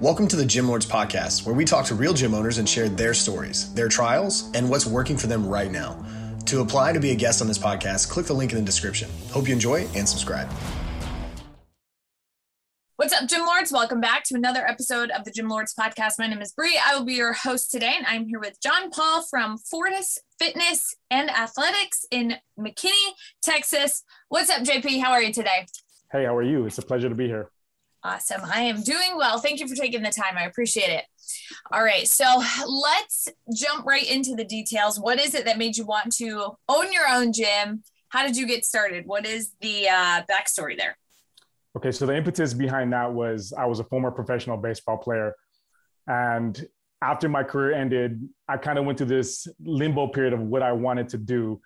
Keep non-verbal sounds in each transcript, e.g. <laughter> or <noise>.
Welcome to the Gym Lords Podcast, where we talk to real gym owners and share their stories, their trials, and what's working for them right now. To apply to be a guest on this podcast, click the link in the description. Hope you enjoy and subscribe. What's up, Gym Lords? Welcome back to another episode of the Gym Lords Podcast. My name is Bree. I will be your host today, and I'm here with John Paul from Fortis Fitness and Athletics in McKinney, Texas. What's up, JP? How are you today? Hey, how are you? It's a pleasure to be here. Awesome. I am doing well. Thank you for taking the time. I appreciate it. All right. So let's jump right into the details. What is it that made you want to own your own gym? How did you get started? What is the uh, backstory there? Okay. So the impetus behind that was I was a former professional baseball player. And after my career ended, I kind of went through this limbo period of what I wanted to do.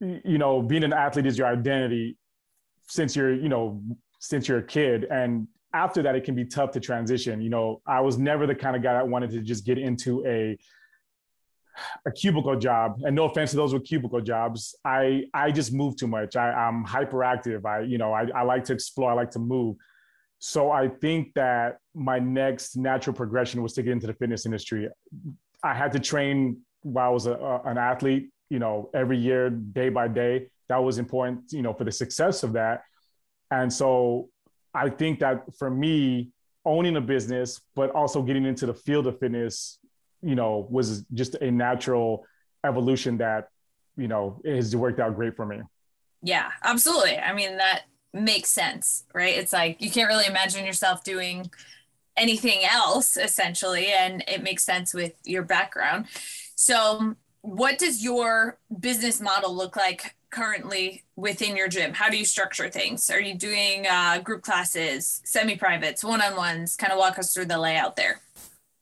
You know, being an athlete is your identity since you're, you know, since you're a kid. And after that, it can be tough to transition. You know, I was never the kind of guy that wanted to just get into a a cubicle job. And no offense to those with cubicle jobs i i just move too much. I, i'm hyperactive. I you know I, I like to explore. I like to move. So i think that my next natural progression was to get into the fitness industry. I had to train while i was a, a, an athlete you know every year day by day. That was important you know for the success of that and so I think that for me, owning a business, but also getting into the field of fitness, you know, was just a natural evolution that, you know, has worked out great for me. Yeah, absolutely. I mean, that makes sense, right? It's like you can't really imagine yourself doing anything else essentially. And it makes sense with your background. So, what does your business model look like currently within your gym? How do you structure things? Are you doing uh, group classes, semi privates, one on ones? Kind of walk us through the layout there.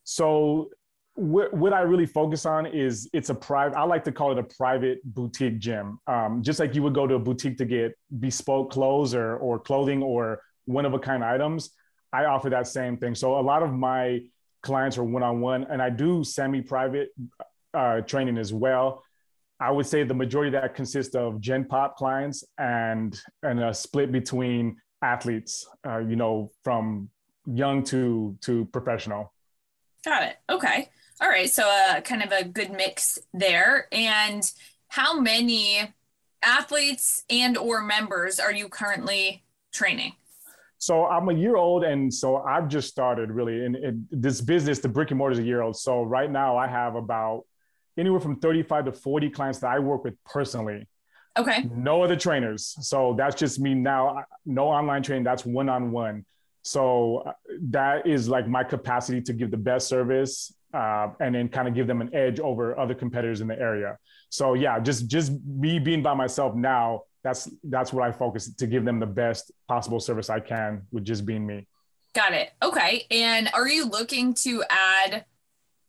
So, what, what I really focus on is it's a private, I like to call it a private boutique gym. Um, just like you would go to a boutique to get bespoke clothes or, or clothing or one of a kind items, I offer that same thing. So, a lot of my clients are one on one, and I do semi private uh, training as well. I would say the majority of that consists of Gen Pop clients and and a split between athletes, uh, you know, from young to to professional. Got it. Okay. All right. So uh, kind of a good mix there. And how many athletes and or members are you currently training? So I'm a year old, and so I've just started really in, in this business. The brick and mortar is a year old. So right now I have about anywhere from 35 to 40 clients that I work with personally. Okay. No other trainers. So that's just me now. No online training. That's one on one. So uh, that is like my capacity to give the best service uh, and then kind of give them an edge over other competitors in the area. So yeah, just just me being by myself now. That's that's what I focus to give them the best possible service I can with just being me. Got it. Okay. And are you looking to add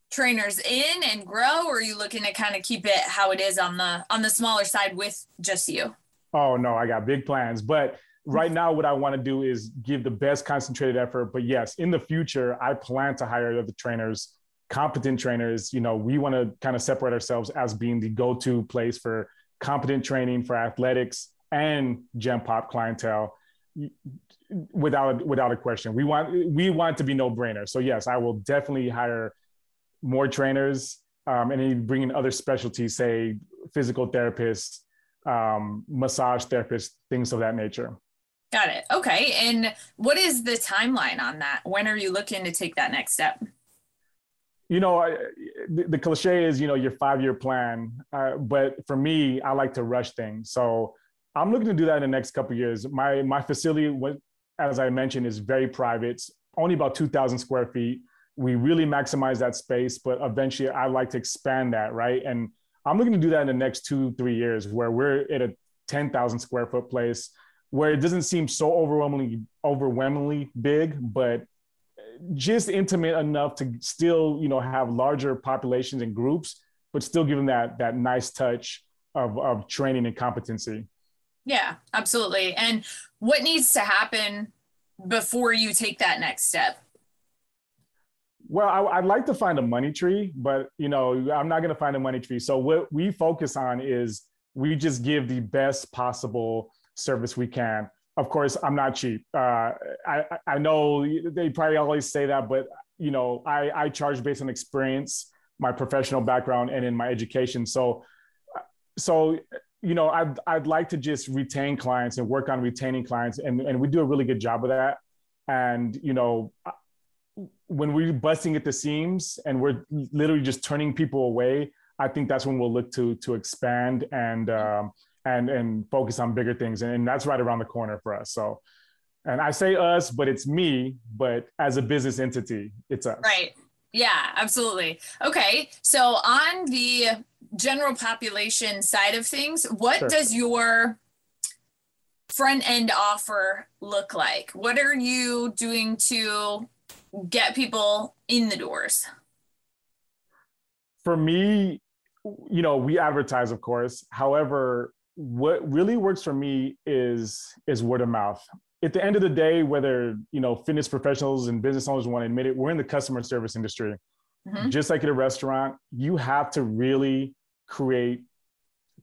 trainers in and grow or are you looking to kind of keep it how it is on the on the smaller side with just you? Oh no i got big plans but right now what i want to do is give the best concentrated effort but yes in the future i plan to hire other trainers competent trainers you know we want to kind of separate ourselves as being the go-to place for competent training for athletics and gen pop clientele. Without without a question we want we want to be no brainer so yes i will definitely hire more trainers um, and then bring in other specialties, say physical therapists, um, massage therapists, things of that nature. Got it. Okay. And what is the timeline on that? When are you looking to take that next step? You know, I, the, the, cliche is, you know, your five year plan. Uh, but for me, I like to rush things. So I'm looking to do that in the next couple years. My my facility, as I mentioned, is very private. It's only about 2,000 square feet we really maximize that space, but eventually I like to expand that, right? And I'm looking to do that in the next two, three years where we're at a 10,000 square foot place where it doesn't seem so overwhelmingly, overwhelmingly big, but just intimate enough to still, you know, have larger populations and groups, but still give them that, that nice touch of, of training and competency. Yeah, absolutely. And what needs to happen before you take that next step? Well, I, would like to find a money tree, but you know, I'm not going to find a money tree. So what we focus on is we just give the best possible service we can. of course, I'm not cheap. Uh, I, I know they probably always say that, but you know, I, I charge based on experience, my professional background, and in my education. So, so you know, I'd I'd like to just retain clients and work on retaining clients, and and we do a really good job of that. And you know, when we're busting at the seams and we're literally just turning people away, I think that's when we'll look to to expand and um, and and focus on bigger things. And, and that's right around the corner for us. So and i say us but it's me but as a business entity it's us. Right. Yeah absolutely. Okay. So on the general population side of things what sure. does your front end offer look like? What are you doing to get people in the doors. For me you know we advertise of course. However what really works for me is is word of mouth. At the end of the day whether you know fitness professionals and business owners want to admit it we're in the customer service industry. Mm-hmm. just like at a restaurant you have to really create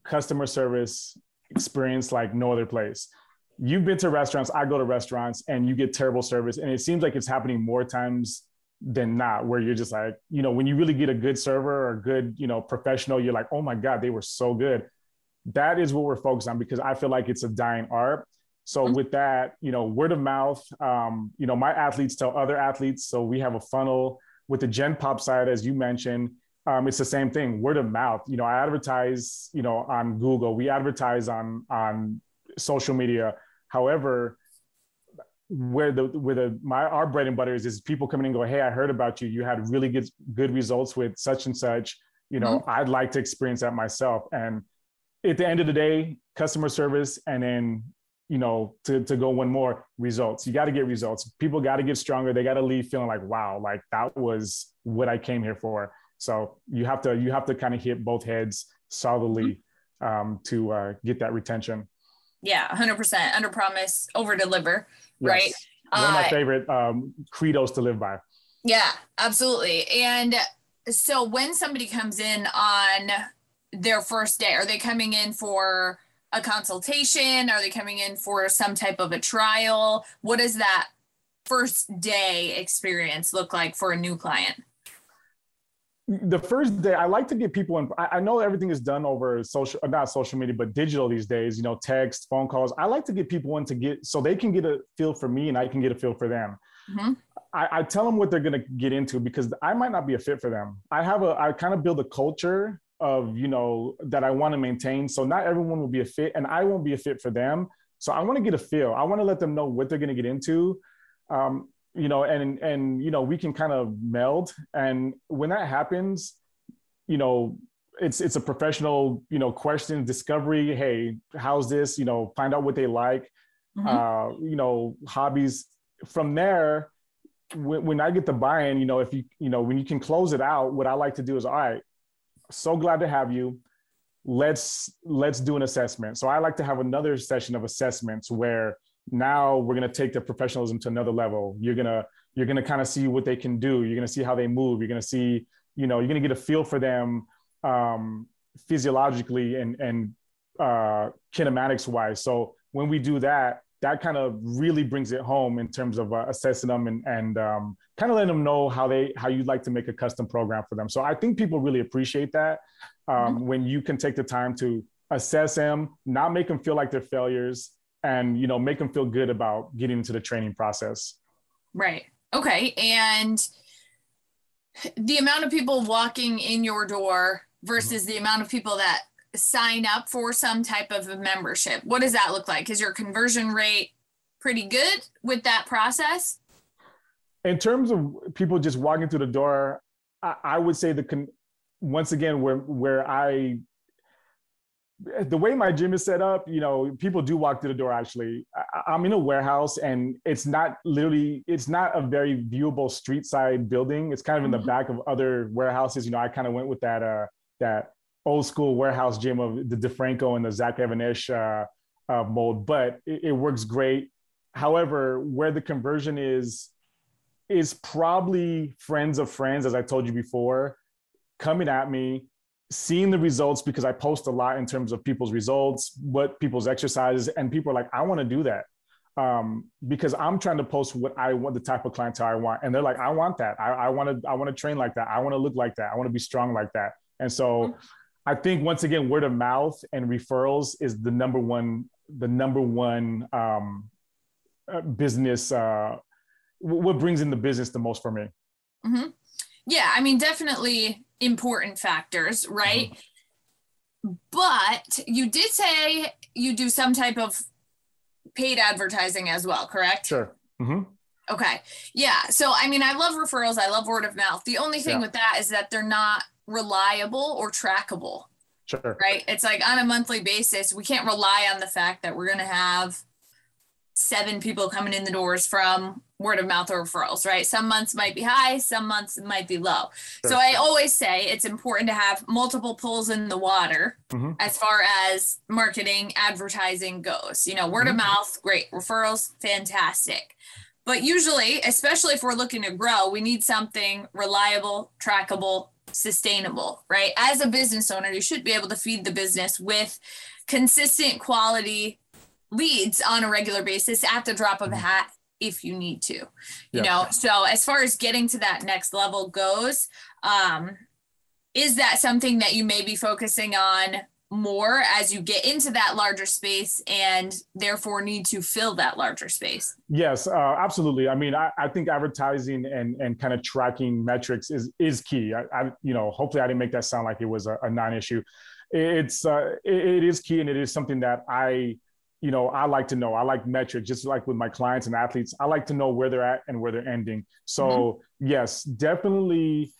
customer service experience like no other place you've been to restaurants i go to restaurants and you get terrible service and it seems like it's happening more times than not where you're just like you know when you really get a good server or good you know professional you're like oh my god they were so good that is what we're focused on because I feel like it's a dying art. So mm-hmm. with that, you know, word of mouth, um, you know, my athletes tell other athletes. So we have a funnel with the Gen Pop side, as you mentioned. Um, it's the same thing, word of mouth. You know, I advertise, you know, on Google. We advertise on on social media. However, where the where the my our bread and butter is is people coming and go, hey, I heard about you. You had really good good results with such and such. You know, mm-hmm. I'd like to experience that myself. And at the end of the day, customer service, and then you know to to go one more results. You got to get results. People got to get stronger. They got to leave feeling like wow, like that was what I came here for. So you have to you have to kind of hit both heads solidly mm-hmm. um, to uh, get that retention. Yeah, hundred percent. Under promise, over deliver. Yes. Right. One of my uh, favorite um, credos to live by. Yeah, absolutely. And so when somebody comes in on their first day? Are they coming in for a consultation? Are they coming in for some type of a trial? What does that first day experience look like for a new client? The first day, I like to get people in. I know everything is done over social, not social media, but digital these days. You know, text, phone calls. I like to get people in to get so they can get a feel for me and I can get a feel for them. Mm-hmm. I, I, tell them what they're going to get into because I might not be a fit for them. I have a, I kind of build a culture of you know that I want to maintain. So not everyone will be a fit, and I won't be a fit for them. So I want to get a feel. I want to let them know what they're going to get into. Um, you know, and and you know we can kind of meld. And when that happens, you know, it's it's a professional you know question discovery. Hey, how's this? You know, find out what they like. Mm-hmm. Uh, you know, hobbies. From there, when, when I get the buy-in, you know, if you you know when you can close it out, what I like to do is all right so glad to have you. Let's let's do an assessment. So I like to have another session of assessments where now we're going to take the professionalism to another level. You're going to you're going to kind of see what they can do. You're going to see how they move. You're going to see, you know, you're going to get a feel for them um, physiologically and and uh, kinematics wise. So when we do that, that kind of really brings it home in terms of uh, assessing them and, and um, kind of letting them know how they how you'd like to make a custom program for them. So I think people really appreciate that um, mm-hmm. when you can take the time to assess them, not make them feel like they're failures, and you know make them feel good about getting into the training process. Right. Okay. And the amount of people walking in your door versus mm-hmm. the amount of people that sign up for some type of a membership? What does that look like? Is your conversion rate pretty good with that process? In terms of people just walking through the door, I, I would say the con- once again where where I the way my gym is set up, you know, people do walk through the door. Actually, I, am in a warehouse, and it's not literally, it's not a very viewable street side building. It's kind of in the mm-hmm. back of other warehouses. You know, I kind of went with that uh, that old school warehouse gym of the DeFranco and the Zach Even-Esh uh, uh, mold, but it, it, works great. However, where the conversion is, is probably friends of friends, as I told you before, coming at me, seeing the results because I post a lot in terms of people's results, what people's exercises, and people are like, I want to do that. um, because I'm trying to post what I want, the type of clientele I want, and they're like, I want that. I want to, I want to train like that. I want to look like that. I want to be strong like that. And so, mm-hmm. I think once again, word of mouth and referrals is the number one, the number one um, uh, business. Uh, what brings in the business the most for me? Mm-hmm. Yeah, I mean, definitely important factors, right? Mm-hmm. But you did say you do some type of paid advertising as well, correct? Sure. Mm-hmm. Okay. Yeah. So, I mean, I love referrals. I love word of mouth. The only thing yeah. with that is that they're not reliable or trackable. Sure. Right. It's like on a monthly basis, we can't rely on the fact that we're going to have seven people coming in the doors from word of mouth or referrals, right? Some months might be high, some months might be low. Sure. So I always say it's important to have multiple pulls in the water mm-hmm. as far as marketing, advertising goes. You know, word mm-hmm. of mouth, great. Referrals, fantastic. But usually, especially if we're looking to grow, we need something reliable, trackable, sustainable, right? As a business owner, you should be able to feed the business with consistent quality leads on a regular basis at the drop of a mm-hmm. hat if you need to you yeah. know? So as far as getting to that next level goes um is that something that you may be focusing on more as you get into that larger space and therefore need to fill that larger space? Yes uh, absolutely. I mean I, I, think advertising and and kind of tracking metrics is is key. I, I, you know hopefully i didn't make that sound like it was a, a non-issue. It's uh, it, it is key and it is something that i you know, I like to know. I like metrics, just like with my clients and athletes. I like to know where they're at and where they're ending. So mm-hmm. yes, definitely.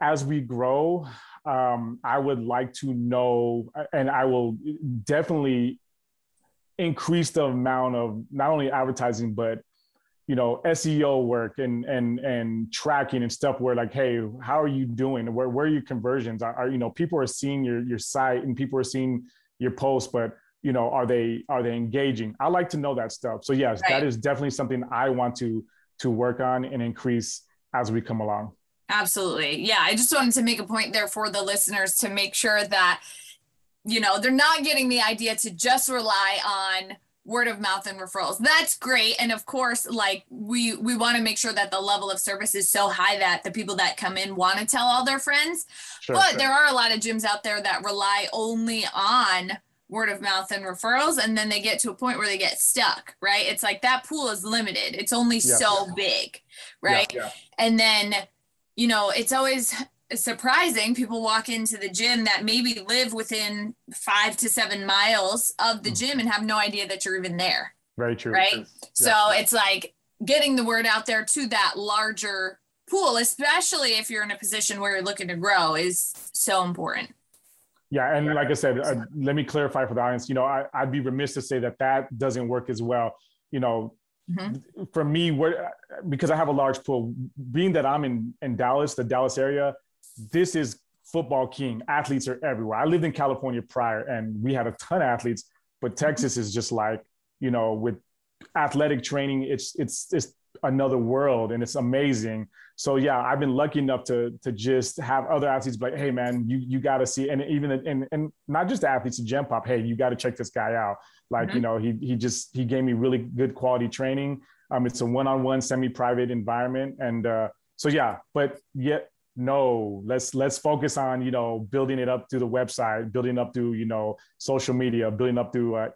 As we grow, um, I would like to know, and I will definitely increase the amount of not only advertising but you know SEO work and and and tracking and stuff where like hey how are you doing where where are your conversions are, are you know people are seeing your your site and people are seeing your posts but you know are they are they engaging? I like to know that stuff. So yes right. that is definitely something i want to to work on and increase as we come along. Absolutely. Yeah i just wanted to make a point there for the listeners to make sure that you know they're not getting the idea to just rely on word of mouth and referrals. That's great. And of course like we we want to make sure that the level of service is so high that the people that come in want to tell all their friends. Sure, but sure. there are a lot of gyms out there that rely only on word of mouth and referrals and then they get to a point where they get stuck right? It's like that pool is limited. It's only yeah, so yeah. big right? Yeah, and then you know it's always surprising. People walk into the gym that maybe live within five to seven miles of the mm. gym and have no idea that you're even there very true. right? So it's like getting the word out there to that larger pool especially if you're in a position where you're looking to grow is so important yeah, and like I said, uh, let me clarify for the audience. You know, I, would be remiss to say that that doesn't work as well. You know, mm-hmm. for me, where because I have a large pool, being that I'm in in Dallas, the Dallas area, this is football king. Athletes are everywhere. I lived in California prior, and we had a ton of athletes, but mm-hmm. Texas is just like you know with athletic training, it's it's it's another world, and it's amazing so yeah, I've been lucky enough to to just have other athletes be like, hey man, you you got to see, and even and and not just athletes in Gen Pop, hey, you got to check this guy out. Like mm-hmm. you know, he he just he gave me really good quality training. Um, it's a one-on-one semi-private environment, and uh, so yeah, but yet no let's let's focus on you know building it up through the website building up through you know social media building up through uh,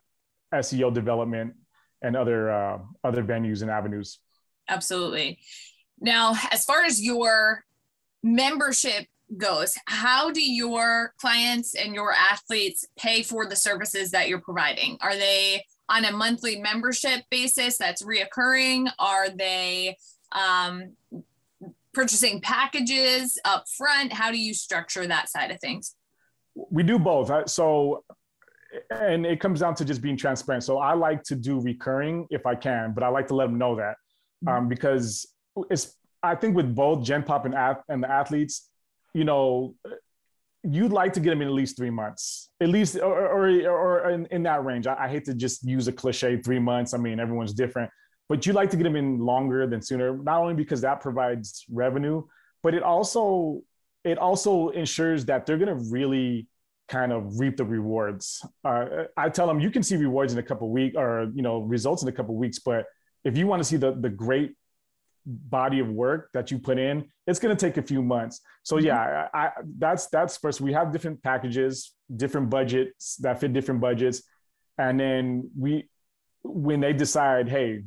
seo development and other uh, other venues and avenues absolutely now, as far as your membership goes, how do your clients and your athletes pay for the services that you're providing? Are they on a monthly membership basis that's reoccurring? Are they um, purchasing packages up front? How do you structure that side of things? We do both. So, and it comes down to just being transparent. So I like to do recurring if I can, but I like to let them know that um, mm-hmm. because it's I think with both Gen Pop and and the athletes, you know, you'd like to get them in at least three months, at least or or, or in, in that range. I, I hate to just use a cliche three months. I mean, everyone's different, but you like to get them in longer than sooner. Not only because that provides revenue, but it also it also ensures that they're going to really kind of reap the rewards. Uh, I tell them you can see rewards in a couple weeks or you know results in a couple weeks, but if you want to see the the great body of work that you put in, it's going to take a few months. So mm-hmm. yeah, I, I, that's that's first. We have different packages, different budgets that fit different budgets, and then we when they decide, hey,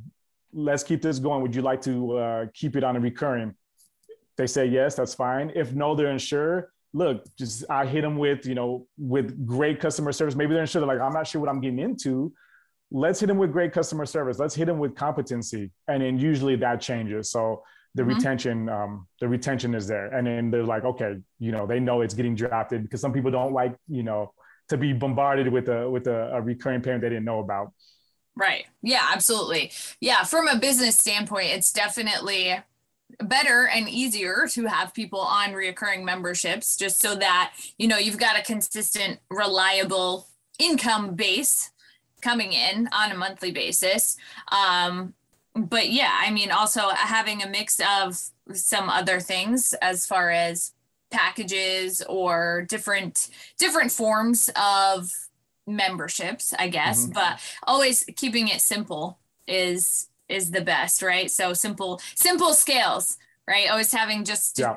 let's keep this going. Would you like to uh, keep it on a recurring? They say yes, that's fine. If no, they're unsure. Look, just I hit them with you know with great customer service. Maybe they're unsure. They're like, I'm not sure what I'm getting into. Let's hit them with great customer service. Let's hit them with competency, and then usually that changes. So the mm-hmm. retention, um, the retention is there, and then they're like, okay, you know, they know it's getting drafted because some people don't like you know to be bombarded with a with a, a recurring payment they didn't know about. Right. Yeah, absolutely. Yeah, from a business standpoint, it's definitely better and easier to have people on reoccurring memberships just so that, you know, you've got a consistent, reliable income base coming in on a monthly basis. Um, but yeah, I mean, also having a mix of some other things as far as packages or different different forms of memberships, I guess, mm-hmm. but always keeping it simple is is the best, right? So simple simple scales, right? Always having just yeah.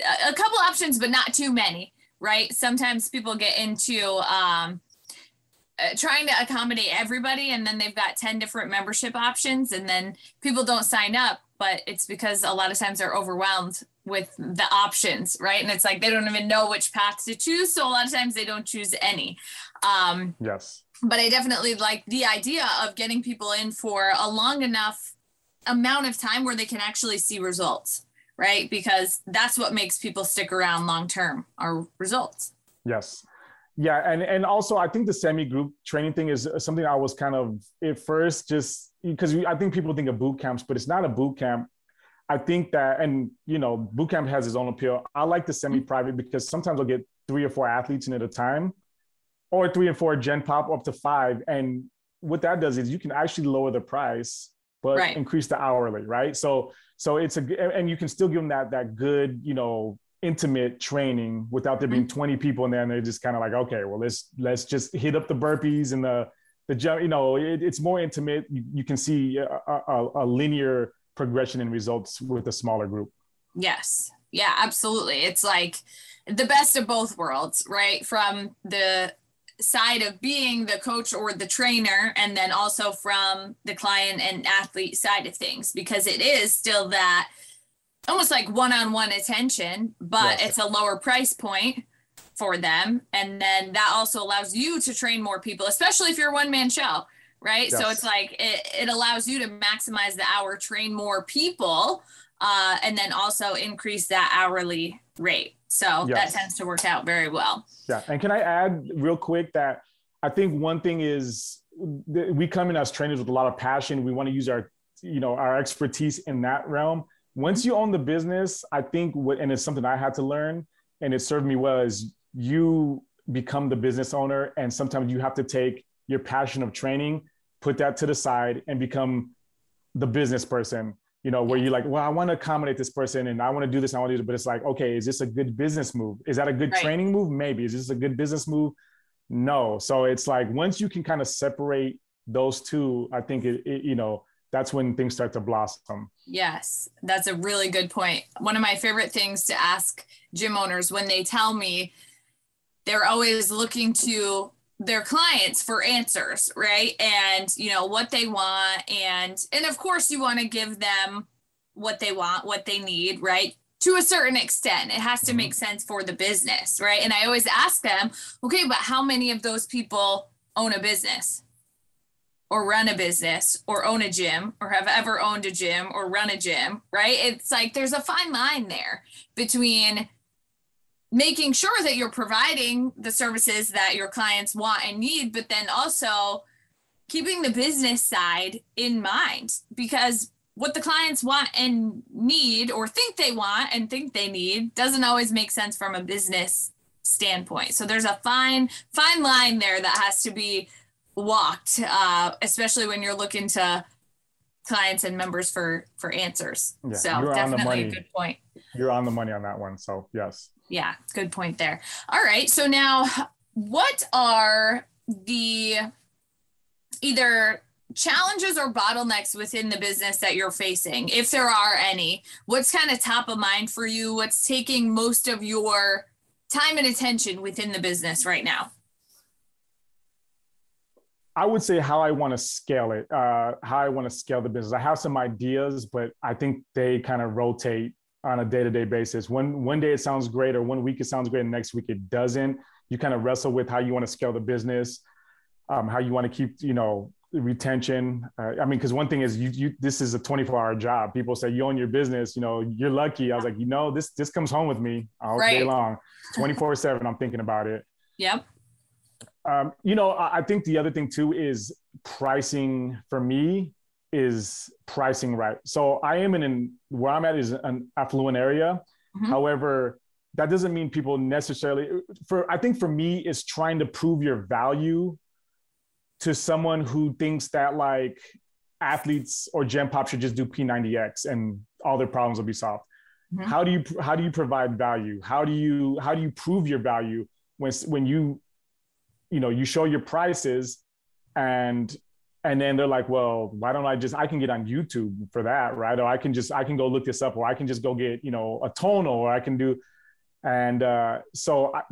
a, a couple options but not too many, right? Sometimes people get into um uh, trying to accommodate everybody and then they've got 10 different membership options and then people don't sign up but it's because a lot of times they're overwhelmed with the options right and it's like they don't even know which path to choose so a lot of times they don't choose any um, yes. But I definitely like the idea of getting people in for a long enough amount of time where they can actually see results, right? Because that's what makes people stick around long term are results. Yes. Yeah, and and also I think the semi group training thing is uh, something I was kind of at first just because I think people think of boot camps, but it's not a boot camp. I think that, and you know, boot camp has its own appeal. I like the semi private because sometimes I'll get three or four athletes in at a time, or three and four gen pop up to five. And what that does is you can actually lower the price, but right. increase the hourly, right? So so it's a and you can still give them that that good, you know, intimate training without there being mm-hmm. 20 people in there and they're just kind of like, okay, well let's let's just hit up the burpees and the the jump, you know, it, it's more intimate. You, you can see a, a, a linear progression in results with a smaller group. Yes. Yeah, absolutely. It's like the best of both worlds, right? From the side of being the coach or the trainer and then also from the client and athlete side of things because it is still that almost like one-on-one attention but yes. it's a lower price point for them and then that also allows you to train more people especially if you're a one-man show right yes. so it's like it, it allows you to maximize the hour train more people uh, and then also increase that hourly rate so yes. that tends to work out very well. Yeah. And can I add real quick that I think one thing is we come in as trainers with a lot of passion. We want to use our, you know, our expertise in that realm. Once you own the business, I think what, and it's something I had to learn and it served me well is you become the business owner. And sometimes you have to take your passion of training, put that to the side and become the business person you know, where you're like, well, I want to accommodate this person and I want to do this, I want to do it. But it's like, okay, is this a good business move? Is that a good right. training move? Maybe. Is this a good business move? No. So it's like once you can kind of separate those two, I think it, it you know, that's when things start to blossom. Yes, that's a really good point. One of my favorite things to ask gym owners when they tell me they're always looking to their clients for answers right and you know what they want and and of course you want to give them what they want what they need right to a certain extent it has to mm-hmm. make sense for the business right and i always ask them okay but how many of those people own a business or run a business or own a gym or have ever owned a gym or run a gym right it's like there's a fine line there between making sure that you're providing the services that your clients want and need, but then also keeping the business side in mind because what the clients want and need or think they want and think they need doesn't always make sense from a business standpoint. So there's a fine fine line there that has to be walked, uh, especially when you're looking to clients and members for for answers. Yeah, so definitely a good point. You're on the money on that one. So yes yeah, good point there. All right. So now what are the either challenges or bottlenecks within the business that you're facing, if there are any? What's kind of top of mind for you? What's taking most of your time and attention within the business right now? I would say how I want to scale it, uh, how I want to scale the business. I have some ideas, but I think they kind of rotate on a day-to-day basis. One one day it sounds great, or one week it sounds great, and next week it doesn't. You kind of wrestle with how you want to scale the business, um, how you want to keep, you know, retention. Uh, I mean, because one thing is you, you this is a 24-hour job. People say you own your business, you know, you're lucky. I was like, you know, this this comes home with me all right. day long, 24/7. I'm thinking about it. Yep. Um, you know, I, I think the other thing too is pricing for me is pricing right. So I am in an, where I'm at is an affluent area. Mm-hmm. However, that doesn't mean people necessarily for I think for me is trying to prove your value to someone who thinks that like athletes or gen pop should just do P90X and all their problems will be solved. Mm-hmm. How do you how do you provide value? How do you how do you prove your value when when you you know you show your prices and and then they're like well why don't i just i can get on youtube for that right? Or i can just i can go look this up or i can just go get you know a tonal or i can do and uh, so I,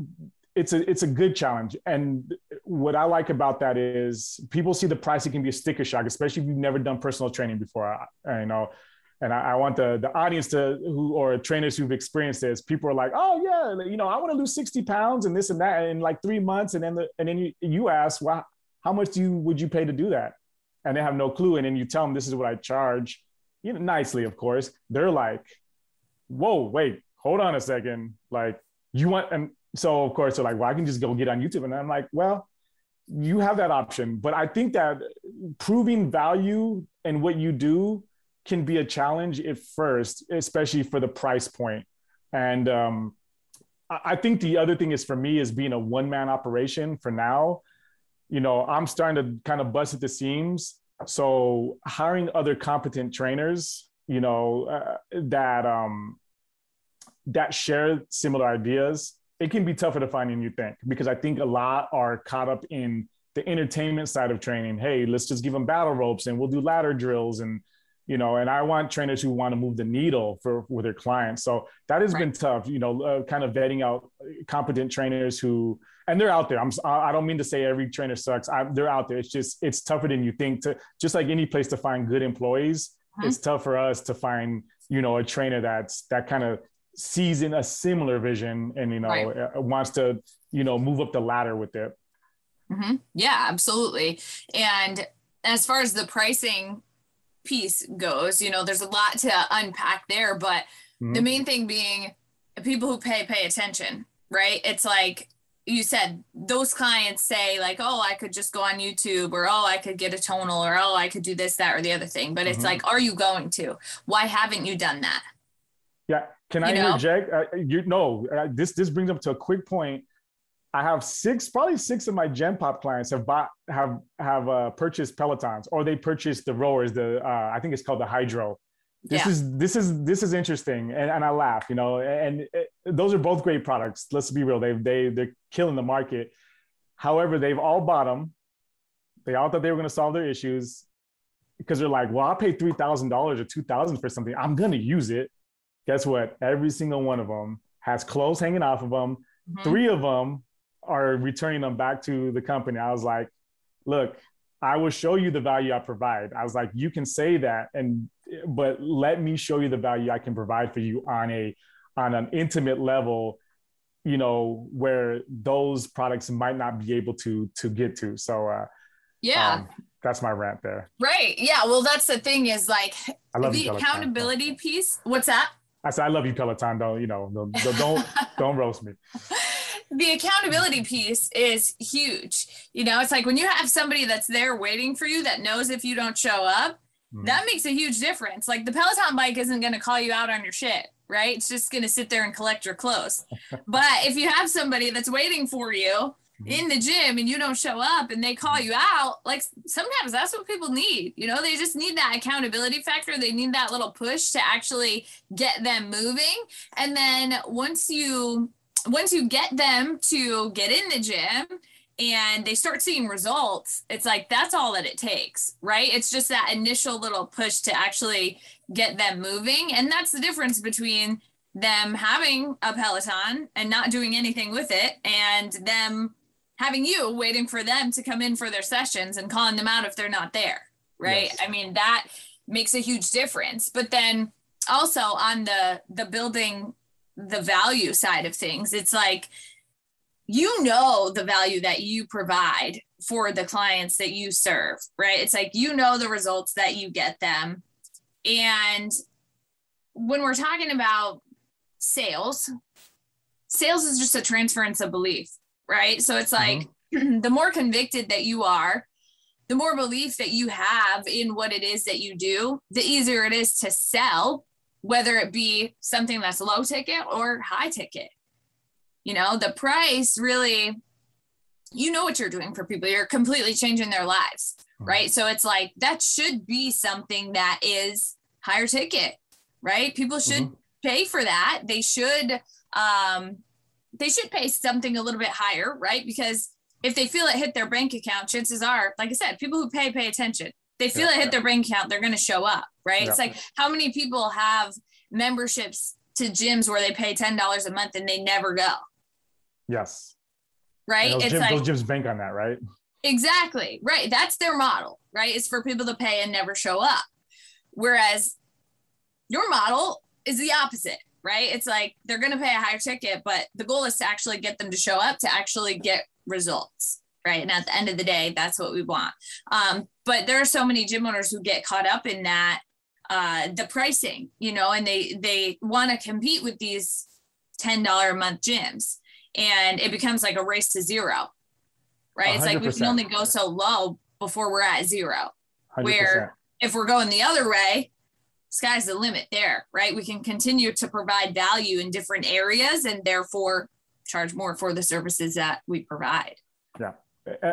it's a it's a good challenge. And what i like about that is people see the price it can be a sticker shock especially if you've never done personal training before I, you know and I, I, want the the audience to who or trainers who've experienced this. People are like, oh yeah, you know, I want to lose sixty pounds and this and that in like three months, and then the, and then you you ask, well, how much do you would you pay to do that? And they have no clue, and then you tell them this is what I charge, you know, nicely, of course. They're like, whoa, wait, hold on a second, like you want, and so of course they're like, well, I can just go get on YouTube, and I'm like, well. You have that option, but I think that proving value and what you do can be a challenge at first, especially for the price point. And um, I think the other thing is for me is being a one man operation for now. You know, I'm starting to kind of bust at the seams. So hiring other competent trainers, you know, uh, that um, that share similar ideas, it can be tougher to find than you think because I think a lot are caught up in the entertainment side of training. Hey, let's just give them battle ropes and we'll do ladder drills and you know and i want trainers who want to move the needle for with their clients so that has right. been tough you know uh, kind of vetting out competent trainers who and they're out there i'm i don't mean to say every trainer sucks I, they're out there it's just it's tougher than you think to just like any place to find good employees uh-huh. it's tough for us to find you know a trainer that's that kind of sees in a similar vision and you know right. Uh, wants to you know move up the ladder with it mm-hmm. yeah absolutely and as far as the pricing piece goes you know there's a lot to unpack there but mm-hmm. the main thing being people who pay pay attention right? It's like you said those clients say like oh i could just go on youtube or oh i could get a tonal or oh i could do this that or the other thing. But it's mm-hmm. like are you going to? Why haven't you done that? Yeah. Can you i know? interject? Uh, you know uh, this this brings up to a quick point I have six, probably six of my Gen Pop clients have bought, have have uh, purchased Pelotons, or they purchased the rowers. The uh, I think it's called the Hydrow. This yeah. is this is this is interesting, and, and I laugh, you know. And it, those are both great products. Let's be real; they they they're killing the market. However, they've all bought them. They all thought they were going to solve their issues because they're like, "Well, I'll pay three thousand dollars or two thousand for something. I'm going to use it." Guess what? Every single one of them has clothes hanging off of them. Mm-hmm. Three of them are returning them back to the company. I was like, look, I will show you the value I provide. I was like, you can say that, and but let me show you the value I can provide for you on a on an intimate level, you know, where those products might not be able to to get to. So uh yeah. Um, that's my rant there. Right. Yeah. Well, that's the thing is like the accountability piece. What's that? I said, I love you, Peloton. Don't, you know, don't, don't, don't <laughs> roast me the accountability piece is huge. You know, it's like when you have somebody that's there waiting for you that knows if you don't show up, mm. that makes a huge difference. Like the Peloton bike isn't going to call you out on your shit, right? It's just going to sit there and collect your clothes. <laughs> but if you have somebody that's waiting for you hmm. in the gym and you don't show up and they call you out, like sometimes that's what people need. You know, they just need that accountability factor. They need that little push to actually get them moving. And then once you once you get them to get in the gym and they start seeing results, it's like that's all that it takes, right? It's just that initial little push to actually get them moving. And that's the difference between them having a Peloton and not doing anything with it and them having you waiting for them to come in for their sessions and calling them out if they're not there, right? Yes. I mean, that makes a huge difference. But then also on the the building the value side of things, it's like you know the value that you provide for the clients that you serve, right? It's like you know the results that you get them. And when we're talking about sales, sales is just a transference of belief, right? So it's like mm-hmm. <clears throat> the more convicted that you are, the more belief that you have in what it is that you do, the easier it is to sell, whether it be something that's low ticket or high ticket. You know the price really you know what you're doing for people. You're completely changing their lives hmm. right? So it's like that should be something that is higher ticket right? People should mm-hmm. pay for that. They should um they should pay something a little bit higher right? Because if they feel it hit their bank account chances are like i said people who pay pay attention they feel yeah, it hit yeah. their bank count, they're going to show up right yeah. it's like how many people have memberships to gyms where they pay $10 a month and they never go Yes. Right. Those, gyms, like, those gyms bank on that, right? Exactly. Right. That's their model, right? Is for people to pay and never show up. Whereas your model is the opposite, right? It's like they're going to pay a higher ticket, but the goal is to actually get them to show up to actually get results, right? And at the end of the day, that's what we want. Um, but there are so many gym owners who get caught up in that uh, the pricing, you know, and they they want to compete with these ten dollar a month gyms, and it becomes like a race to zero right 100%. it's like we can only go so low before we're at 0 100%. where if we're going the other way sky's the limit there right we can continue to provide value in different areas and therefore charge more for the services that we provide yeah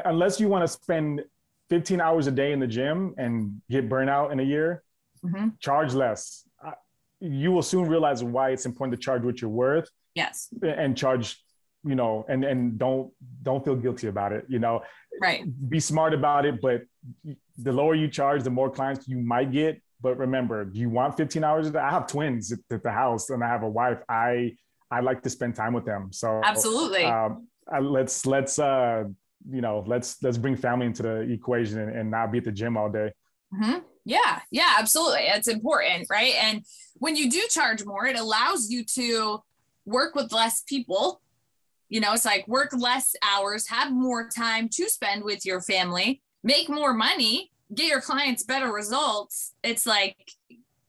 unless you want to spend 15 hours a day in the gym and get burnout in a year mm-hmm. charge less. You will soon realize why it's important to charge what you're worth yes. and charge you know and and don't don't feel guilty about it you know? Right. Be smart about it but the lower you charge the more clients you might get. But remember do you want 15 hours a day i have twins at the house and i have a wife. I i like to spend time with them. So absolutely. um, let's let's uh you know let's let's bring family into the equation and, and not be at the gym all day mm-hmm. yeah yeah absolutely it's important right and when you do charge more it allows you to work with less people you know, it's like work less hours, have more time to spend with your family, make more money, get your clients better results. It's like,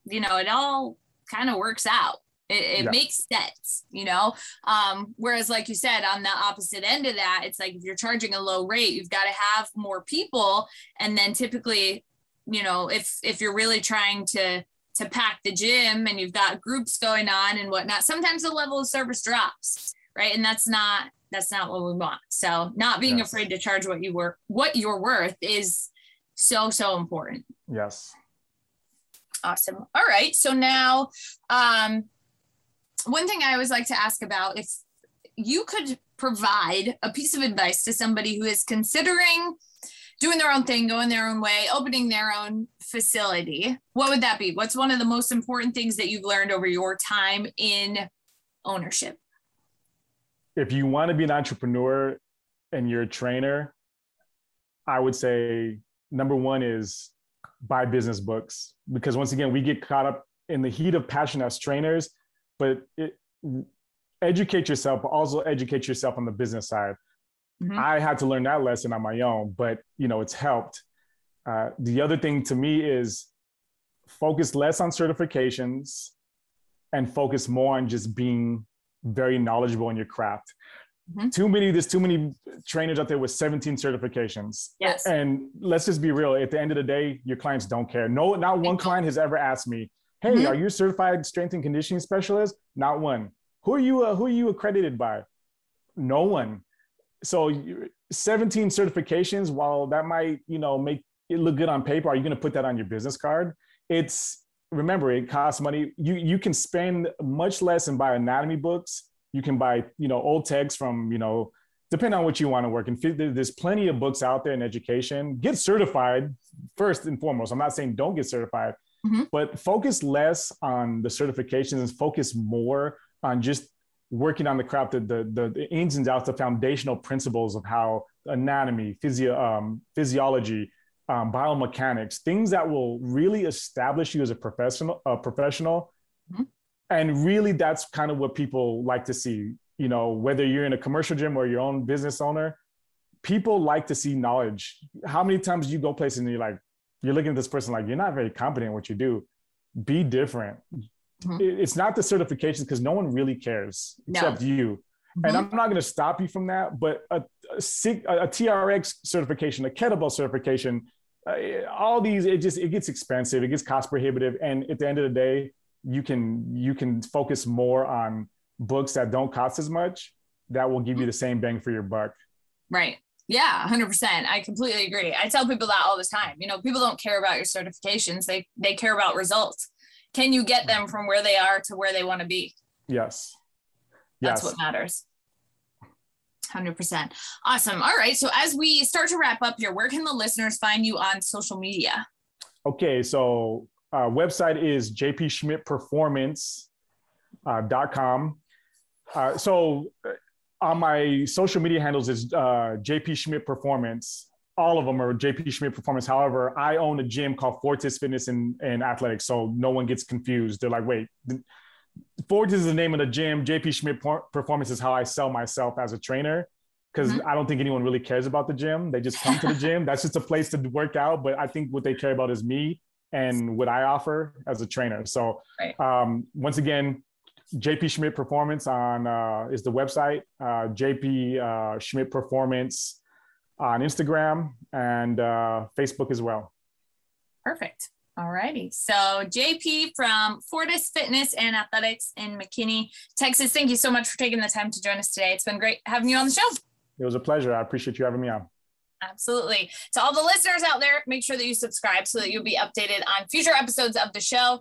you know, it all kind of works out. It, it yeah. makes sense, you know. Um, whereas, like you said, on the opposite end of that, it's like if you're charging a low rate, you've got to have more people, and then typically, you know, if if you're really trying to to pack the gym and you've got groups going on and whatnot, sometimes the level of service drops right? And that's not that's not what we want. So not being yes. afraid to charge what you work what you're worth is so so important. Yes. Awesome. All right. So now um one thing i always like to ask about if you could provide a piece of advice to somebody who is considering doing their own thing going their own way opening their own facility what would that be? What's one of the most important things that you've learned over your time in ownership? If you want to be an entrepreneur and you're a trainer, I would say number one is buy business books because once again we get caught up in the heat of passion as trainers, but it, educate yourself, but also educate yourself on the business side. Mm-hmm. I had to learn that lesson on my own, but you know it's helped. Uh, the other thing to me is focus less on certifications and focus more on just being very knowledgeable in your craft. Mm-hmm. Too many, there's too many trainers out there with 17 certifications. Yes. And let's just be real. At the end of the day, your clients don't care. No, not one client has ever asked me, "Hey, mm-hmm. are you a certified strength and conditioning specialist?" Not one. Who are you? Uh, who are you accredited by? No one. So 17 certifications, while that might, you know, make it look good on paper, are you going to put that on your business card? It's remember it costs money you you can spend much less and buy anatomy books You can buy, you know, old texts from, you know, depending on what you want to work. And there's plenty of books out there in education. Get certified first and foremost. I'm not saying don't get certified, mm-hmm. but focus less on the certifications and focus more on just working on the craft, the, the, the ins and outs, the foundational principles of how anatomy, physio, um, physiology, um, biomechanics, things that will really establish you as a professional, a professional. Mm-hmm. And really, that's kind of what people like to see. You know, whether you're in a commercial gym or your own business owner, people like to see knowledge. How many times you go places and you're like, you're looking at this person like you're not very competent in what you do. Be different. Mm-hmm. It's not the certifications because no one really cares no. except you. Mm-hmm. And I'm not going to stop you from that, but a, a, a, TRX certification, a kettlebell certification, uh, all these, it just, it gets expensive. It gets cost prohibitive. And at the end of the day, you can, you can focus more on books that don't cost as much that will give you the same bang for your buck. Right. Yeah, 100%. I completely agree. I tell people that all the time. You know, people don't care about your certifications. They they care about results. Can you get them from where they are to where they want to be? Yes. That's yes. what matters. 100%. Awesome. All right. So, as we start to wrap up here, where can the listeners find you on social media? Okay. So, uh, website is jpschmidtperformance.com. Uh, uh, so, on my social media handles is uh, JP Schmidt Performance. All of them are JP Schmidt Performance. However, I own a gym called Fortis Fitness and, and Athletics, so no one gets confused. They're like, wait, Fortis is the name of the gym. JP Schmidt Performance is how I sell myself as a trainer because mm-hmm. I don't think anyone really cares about the gym. They just come to the gym. That's just a place to work out. But I think what they care about is me and what I offer as a trainer. So right. um, once again, JP Schmidt Performance on uh, is the website. Uh, JP uh, Schmidt Performance on Instagram and uh, Facebook as well. Perfect. All righty. So JP from Fortis Fitness and Athletics in McKinney, Texas. Thank you so much for taking the time to join us today. It's been great having you on the show. It was a pleasure. I appreciate you having me on. Absolutely. To all the listeners out there, make sure that you subscribe so that you'll be updated on future episodes of the show.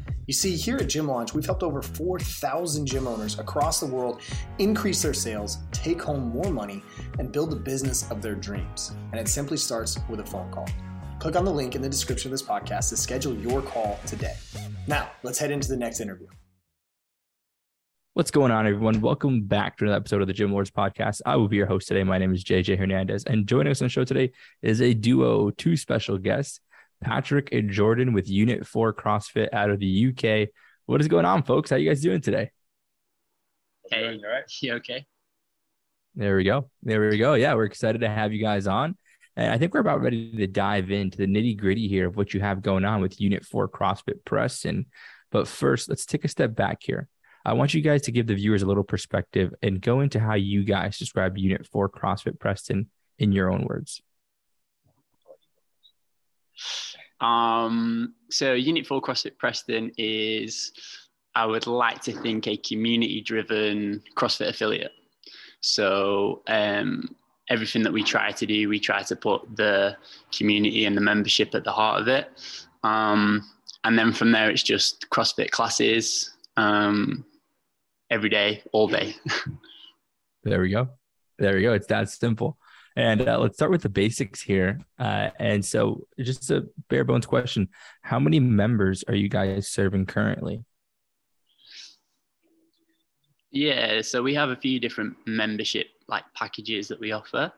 You see, here at Gym Launch, we've helped over 4,000 gym owners across the world increase their sales, take home more money, and build the business of their dreams. And it simply starts with a phone call. Click on the link in the description of this podcast to schedule your call today. Now, let's head into the next interview. What's going on, everyone? Welcome back to another episode of the Gym Lords podcast. I will be your host today. My name is JJ Hernandez, and joining us on the show today is a duo, two special guests, Patrick and Jordan with Unit 4 CrossFit out of the UK. What is going on, folks? How you guys doing today? Hey, all right. You okay? There we go. There we go. Yeah, we're excited to have you guys on. And I think we're about ready to dive into the nitty gritty here of what you have going on with Unit 4 CrossFit Preston. But first, let's take a step back here. I want you guys to give the viewers a little perspective and go into how you guys describe Unit 4 CrossFit Preston in your own words. Um, so, Unit 4 CrossFit Preston is, I would like to think, a community driven CrossFit affiliate. So, um, everything that we try to do, we try to put the community and the membership at the heart of it. Um, and then from there, it's just CrossFit classes, um, every day, all day. <laughs> there we go. There we go. It's that simple. And uh, let's start with the basics here. Uh, and so, just a bare bones question How many members are you guys serving currently? Yeah, so we have a few different membership like packages that we offer.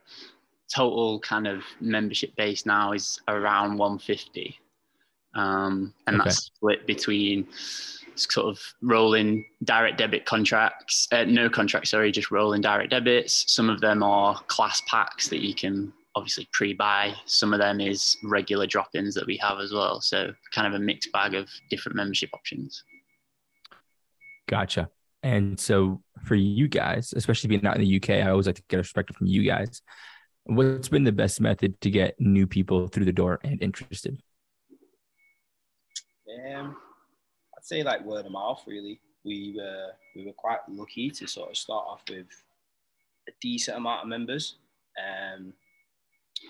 Total kind of membership base now is around 150. Um, and okay. that's split between sort of rolling direct debit contracts, uh, no contracts, sorry, just rolling direct debits. Some of them are class packs that you can obviously pre-buy. Some of them is regular drop-ins that we have as well. So kind of a mixed bag of different membership options. Gotcha. And so for you guys, especially being out in the UK, I always like to get a perspective from you guys. What's been the best method to get new people through the door and interested? Um, I'd say like word of mouth. Really, we were we were quite lucky to sort of start off with a decent amount of members, um,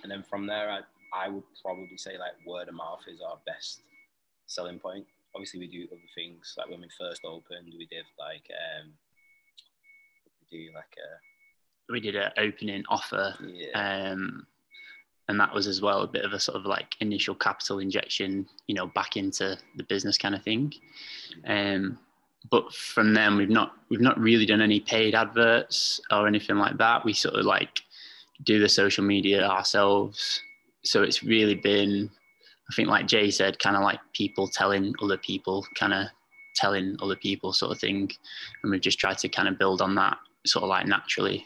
and then from there, I I would probably say like word of mouth is our best selling point. Obviously, we do other things like when we first opened, we did like um, we do like a we did an opening offer yeah. um, and that was as well a bit of a sort of like initial capital injection you know back into the business kind of thing. Um, but from then we've not we've not really done any paid adverts or anything like that. We sort of like do the social media ourselves. So it's really been i think like jay said kind of like people telling other people kind of telling other people sort of thing. And we've just tried to kind of build on that sort of like naturally.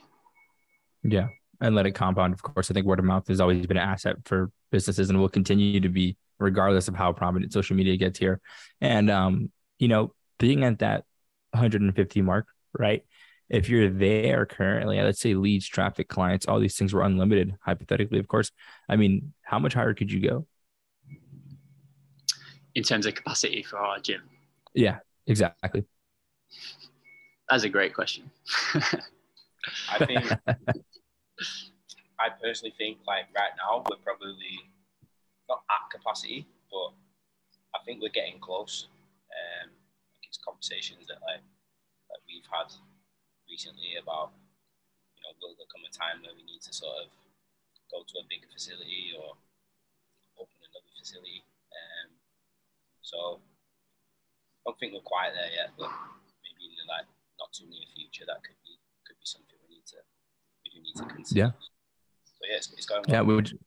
Yeah. And let it compound. Of course, I think word of mouth has always been an asset for businesses and will continue to be, regardless of how prominent social media gets here. And, um, you know, being at that 150 mark, right? If you're there currently, let's say leads, traffic, clients, all these things were unlimited, hypothetically, of course. I mean, how much higher could you go? in terms of capacity for our gym Yeah, exactly. that's a great question <laughs> I think I personally think like right now we're probably not at capacity, but I think we're getting close. Um, like it's conversations that like that we've had recently about you know will there come a time where we need to sort of go to a bigger facility or open another facility. Um, so I don't think we're quite there yet, but maybe in the like not too near future that could be could be something we need to we do need to consider. Yeah. So yeah, it's, it's going Yeah, we would.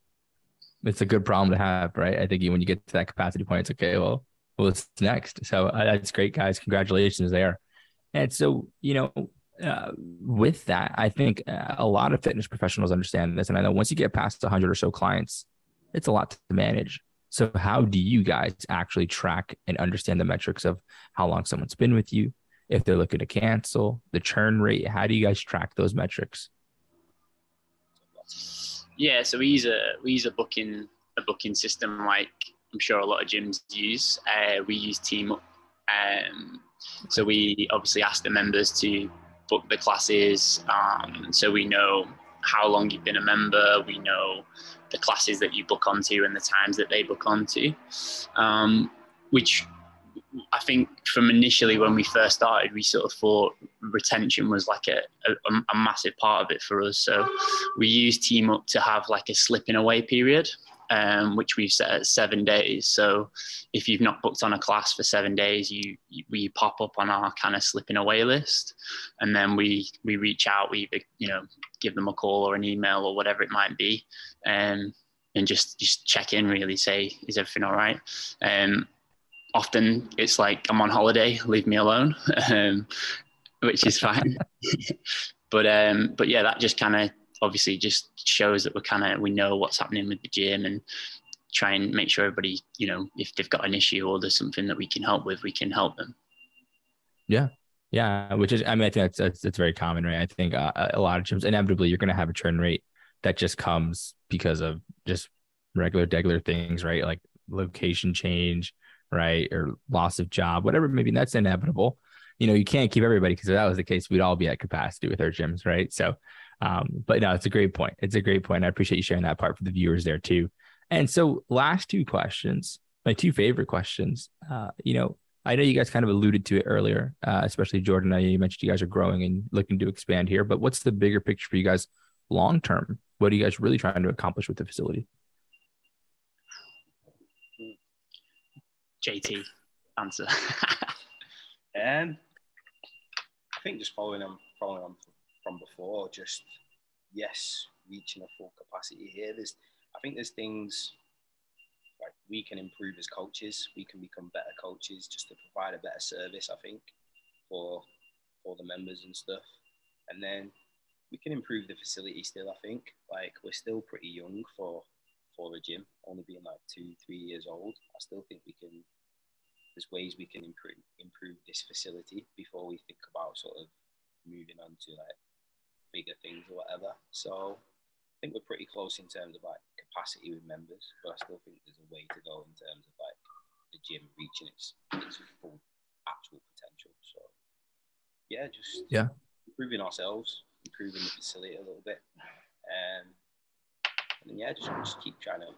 It's a good problem to have, right? I think when you get to that capacity point, it's okay. Well, what's next? So uh, that's great, guys. Congratulations there. And so, you know, uh, with that, I think uh, a lot of fitness professionals understand this, and I know once you get past 100 or so clients, it's a lot to manage. So, how do you guys actually track and understand the metrics of how long someone's been with you, if they're looking to cancel, the churn rate? How do you guys track those metrics? Yeah, so we use a we use a booking a booking system like I'm sure a lot of gyms use. Uh, we use Team. Um, so we obviously ask the members to book the classes, um, so we know how long you've been a member. We know the classes that you book onto and the times that they book onto, um, which I think from initially when we first started, we sort of thought retention was like a, a, a massive part of it for us. So we use TeamUp to have like a slipping away period, um, which we've set at seven days. So if you've not booked on a class for seven days, you, you we pop up on our kind of slipping away list, and then we we reach out, we you know give them a call or an email or whatever it might be, um, and just just check in really, say is everything all right. Um, often it's like I'm on holiday, leave me alone, <laughs> um, which is fine. <laughs> but um, but yeah, that just kind of obviously just shows that we're kind of we know what's happening with the gym and try and make sure everybody you know if they've got an issue or there's something that we can help with, we can help them. Yeah, Yeah, which is, I mean, I think that's that's, that's very common, right? I think uh, a lot of gyms, inevitably, you're going to have a churn rate that just comes because of just regular, regular things, right? Like location change, right, or loss of job, whatever. Maybe that's inevitable. You know, you can't keep everybody because if that was the case, we'd all be at capacity with our gyms, right? So, um, but no, it's a great point. It's a great point. I appreciate you sharing that part for the viewers there too. And so, last two questions, my two favorite questions. Uh, you know, I know you guys kind of alluded to it earlier, uh, especially Jordan. I know you mentioned you guys are growing and looking to expand here, but what's the bigger picture for you guys long term? What are you guys really trying to accomplish with the facility? JT answer. Um, I think just following on, following on from before, just yes, reaching a full capacity here. There's, I think there's things like we can improve as coaches. We can become better coaches just to provide a better service. I think for for the members and stuff, and then we can improve the facility still. I think like we're still pretty young for for a gym, only being like two, three years old. I still think we can there's ways we can improve improve this facility before we think about sort of moving on to like bigger things or whatever. So I think we're pretty close in terms of like capacity with members, but I still think there's a way to go in terms of like the gym reaching its its full actual potential. So yeah, just Yeah. improving ourselves, improving the facility a little bit, um, and yeah, just just keep trying to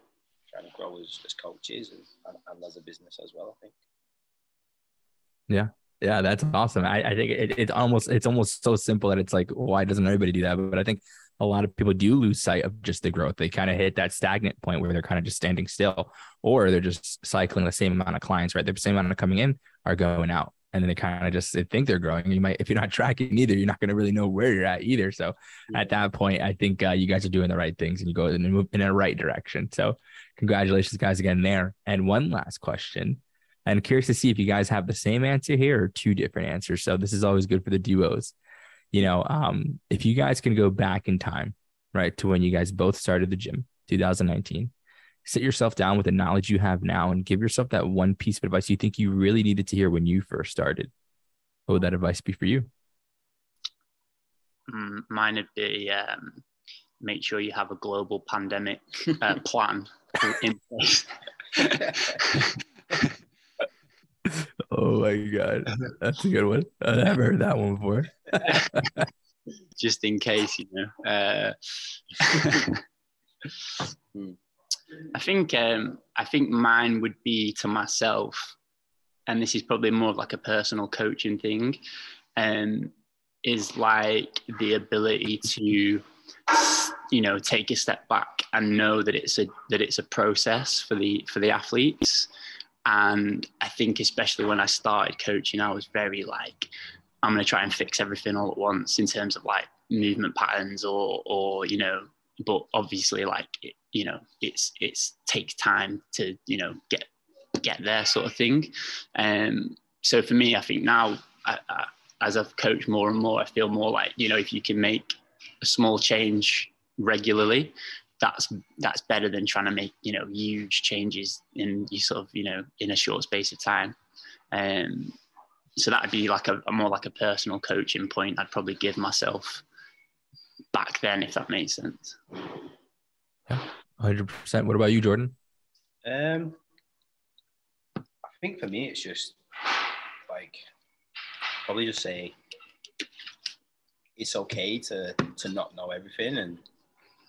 trying to grow as, as coaches and, and, and as a business as well. I think. Yeah, yeah, that's awesome. I, I think it, it's almost it's almost so simple that it's like, why doesn't everybody do that? But I think a lot of people do lose sight of just the growth. They kind of hit that stagnant point where they're kind of just standing still, or they're just cycling the same amount of clients, right? The same amount of coming in are going out. And then they kind of just they think they're growing. You might, if you're not tracking either, you're not going to really know where you're at either. So at that point, I think uh, you guys are doing the right things and you go in, move in the right direction. So congratulations, guys, again there. And one last question. I'm curious to see if you guys have the same answer here or two different answers. So this is always good for the duos. You know, um, if you guys can go back in time, right, to when you guys both started the gym, 2019, sit yourself down with the knowledge you have now and give yourself that one piece of advice you think you really needed to hear when you first started. What would that advice be for you? Mm, Mine would be um, make sure you have a global pandemic uh, <laughs> plan in place. <laughs> Oh my god, that's a good one. I never heard that one before. <laughs> just in case, you know. Uh, I think um, I think mine would be to myself, and this is probably more like a personal coaching thing, um, is like the ability to, you know, take a step back and know that it's a that it's a process for the for the athletes. And I think especially when I started coaching, I was very like, I'm going to try and fix everything all at once in terms of like movement patterns or or you know but obviously like it, you know it's it's takes time to you know get get there sort of thing. Um so for me i think now I, I, as i've coached more and more i feel more like you know if you can make a small change regularly that's that's better than trying to make you know huge changes in you sort of you know in a short space of time. Um so that'd be like a, a more like a personal coaching point I'd probably give myself back then, if that makes sense. Yeah, 100%. What about you, Jordan? Um, I think for me, it's just like probably just say it's okay to to not know everything and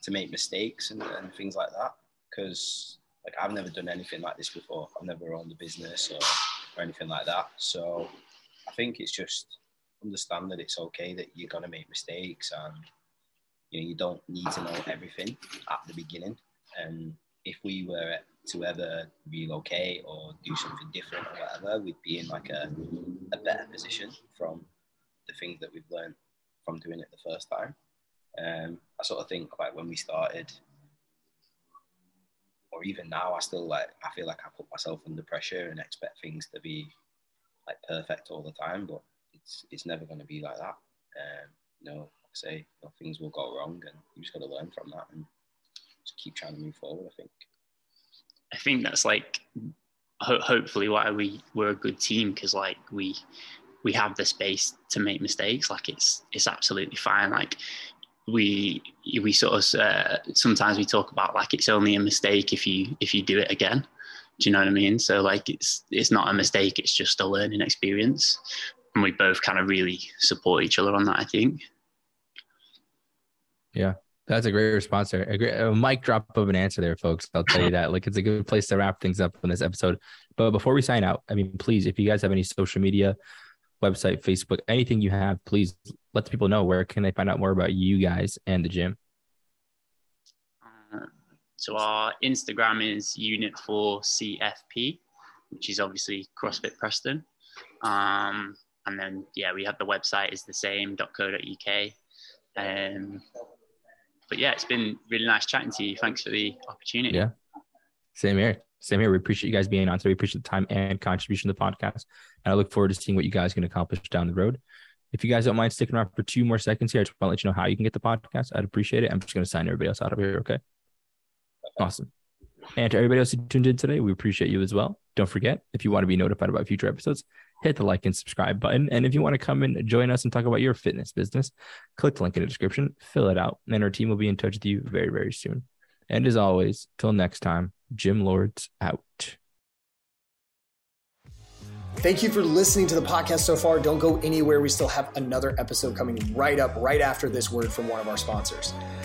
to make mistakes and, and things like that. Because like I've never done anything like this before. I've never owned a business or, or anything like that. So I think it's just understand that it's okay that you're gonna make mistakes and you know you don't need to know everything at the beginning. And if we were to ever relocate or do something different or whatever, we'd be in like a, a better position from the things that we've learned from doing it the first time. Um, I sort of think like when we started, or even now, I still like I feel like I put myself under pressure and expect things to be like perfect all the time, but it's it's never going to be like that. Um, you know, say, you know, things will go wrong, and you just got to learn from that and just keep trying to move forward. I think. I think that's like ho- hopefully why we we're a good team because like we we have the space to make mistakes. Like it's it's absolutely fine. Like we we sort of uh, sometimes we talk about like it's only a mistake if you if you do it again. Do you know what I mean? So like it's it's not a mistake. It's just a learning experience, and we both kind of really support each other on that. I think. Yeah, that's a great response there. A, great, a mic drop of an answer there, folks. I'll tell you that. Like, it's a good place to wrap things up in this episode. But before we sign out, I mean, please, if you guys have any social media, website, Facebook, anything you have, please let people know where can they find out more about you guys and the gym. Uh, so our Instagram is Unit Four CFP, which is obviously CrossFit Preston. Um, and then yeah, we have the website is the same .co.uk. Um, but yeah, it's been really nice chatting to you. Thanks for the opportunity. Yeah. Same here. Same here. We appreciate you guys being on today. We appreciate the time and contribution to the podcast. And I look forward to seeing what you guys can accomplish down the road. If you guys don't mind sticking around for two more seconds here, I just want to let you know how you can get the podcast. I'd appreciate it. I'm just going to sign everybody else out of here. Okay. Awesome. And to everybody else who tuned in today, we appreciate you as well. Don't forget, if you want to be notified about future episodes, hit the like and subscribe button. And if you want to come and join us and talk about your fitness business, click the link in the description, fill it out, and our team will be in touch with you very, very soon. And as always, till next time, Gym Lords out. Thank you for listening to the podcast so far. Don't go anywhere. We still have another episode coming right up, right after this word from one of our sponsors.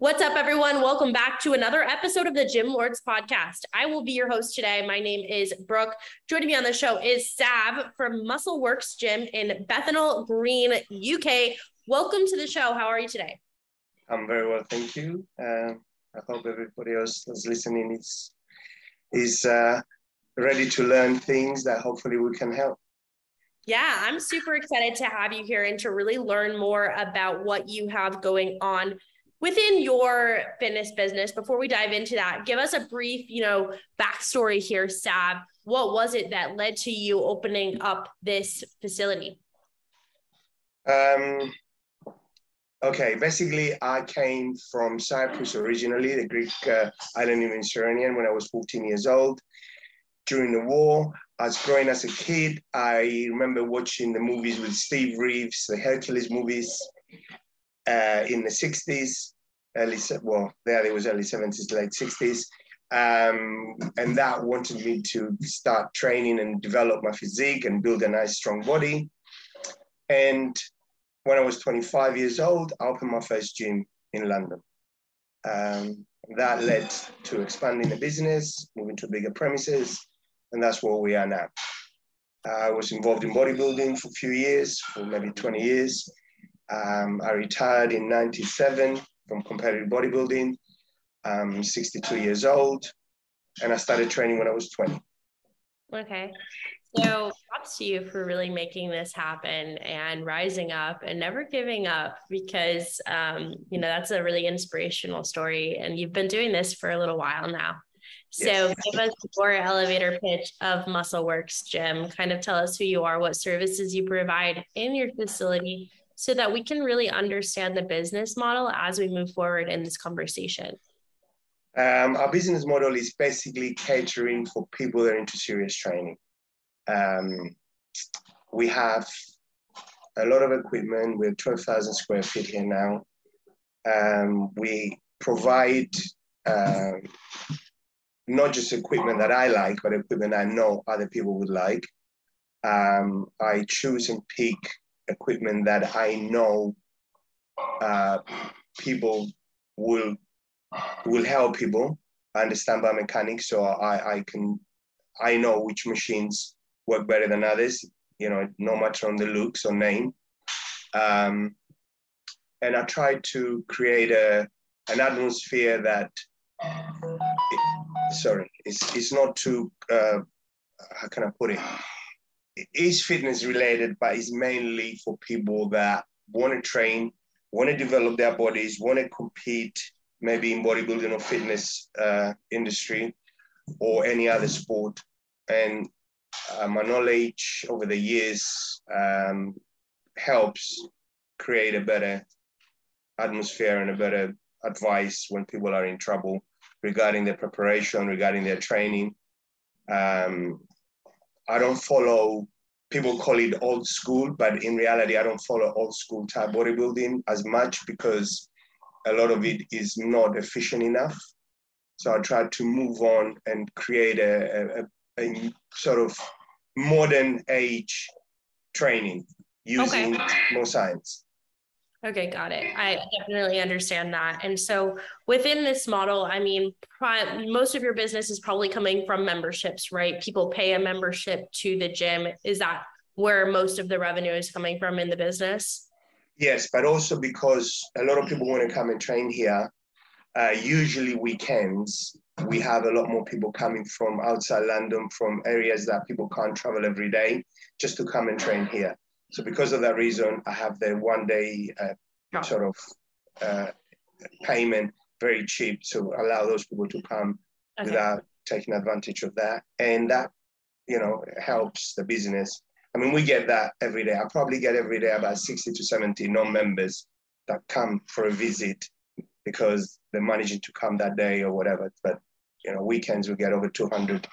What's up, everyone? Welcome back to another episode of the Gym Lords podcast. I will be your host today. My name is Brooke. Joining me on the show is Sav from Muscle Works Gym in Bethnal Green, UK. Welcome to the show. How are you today? I'm very well, thank you. Uh, I hope everybody else that's listening is is uh, ready to learn things that hopefully we can help. Yeah, I'm super excited to have you here and to really learn more about what you have going on within your fitness business. Before we dive into that, give us a brief, you know, backstory here, Sav. What was it that led to you opening up this facility? Um, Okay, basically, I came from Cyprus originally, the Greek uh, island in Mediterranean, when I was 14 years old. During the war, as growing as a kid. I remember watching the movies with Steve Reeves, the Hercules movies uh, in the 60s, early, well, there it was early 70s, late 60s. Um, and that wanted me to start training and develop my physique and build a nice, strong body. And when I was 25 years old, I opened my first gym in London. Um, that led to expanding the business, moving to bigger premises, and that's where we are now. I was involved in bodybuilding for a few years, for maybe 20 years. Um, I retired in 97 from competitive bodybuilding. I'm 62 years old, and I started training when I was 20. Okay. So props to you for really making this happen and rising up and never giving up because um, you know that's a really inspirational story and you've been doing this for a little while now. So yes. give us your elevator pitch of Muscle Works Gym. Kind of tell us who you are, what services you provide in your facility so that we can really understand the business model as we move forward in this conversation. Um, our business model is basically catering for people that are into serious training. Um, we have a lot of equipment. We're 12,000 square feet here now. Um, we provide um, not just equipment that I like, but equipment I know other people would like. Um, I choose and pick equipment that I know uh, people will will help people. Understand biomechanics, so I, I can I know which machines work better than others, you know, no matter on the looks or name. Um, and I try to create a, an atmosphere that, it, sorry, it's, it's not too, uh, how can I put it? Is fitness related, but it's mainly for people that want to train, want to develop their bodies, want to compete, maybe in bodybuilding or fitness uh, industry or any other sport. And uh, my knowledge over the years um, helps create a better atmosphere and a better advice when people are in trouble regarding their preparation, regarding their training. Um, I don't follow, people call it old school, but in reality, I don't follow old school type bodybuilding as much because a lot of it is not efficient enough. So I try to move on and create a, a, a sort of modern age training using okay. more science. Okay, got it. I definitely understand that. And so within this model, I mean, most of your business is probably coming from memberships, right? People pay a membership to the gym. Is that where most of the revenue is coming from in the business? Yes, but also because a lot of people want to come and train here. Uh, usually weekends, we have a lot more people coming from outside London, from areas that people can't travel every day, just to come and train here. So because of that reason, I have the one day uh, sort of uh, payment very cheap to allow those people to come okay. without taking advantage of that. And that, you know, helps the business. I mean, we get that every day. I probably get every day about 60 to 70 non-members that come for a visit because they're managing to come that day or whatever. But, you know, weekends we get over 200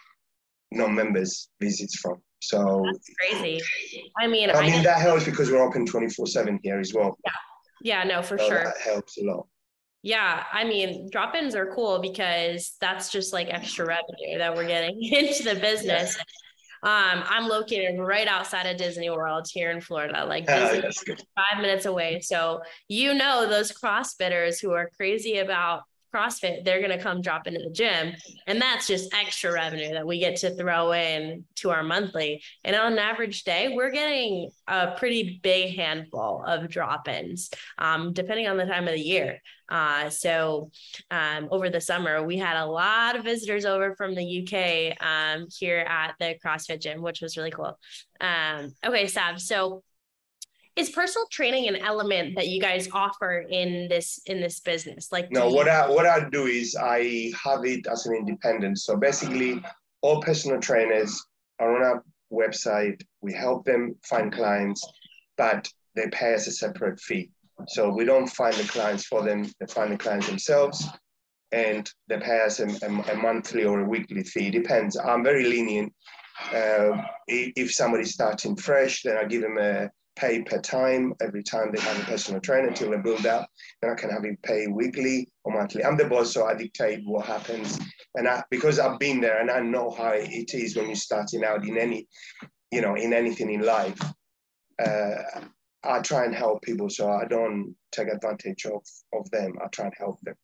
non-members visits from. So that's crazy. I mean, I, I mean that helps because we're open twenty four seven here as well. Yeah, yeah, no, for so sure. That helps a lot. Yeah, I mean, drop-ins are cool because that's just like extra revenue that we're getting <laughs> into the business. Yeah. Um, I'm located right outside of Disney World here in Florida, like oh, five minutes away. So you know those CrossFitters who are crazy about CrossFit, they're going to come drop into the gym. And that's just extra revenue that we get to throw in to our monthly. And on an average day, we're getting a pretty big handful of drop ins, um, depending on the time of the year. Uh, so um, over the summer, we had a lot of visitors over from the UK um, here at the CrossFit gym, which was really cool. Um, okay, Sav. So is personal training an element that you guys offer in this in this business? Like no what i what i do is i have it as an independent. So basically all personal trainers are on our website. We help them find clients but they pay us a separate fee. So we don't find the clients for them. They find the clients themselves and they pay us a, a, a monthly or a weekly fee. It depends. I'm very lenient. Uh, if somebody's starting fresh then i give them a pay per time every time they have a personal trainer until they build up. Then I can have him pay weekly or monthly. I'm the boss, so I dictate what happens. And I, because I've been there and I know how it is when you're starting out in any, you know, in anything in life. Uh, I try and help people, so I don't take advantage of of them. I try and help them.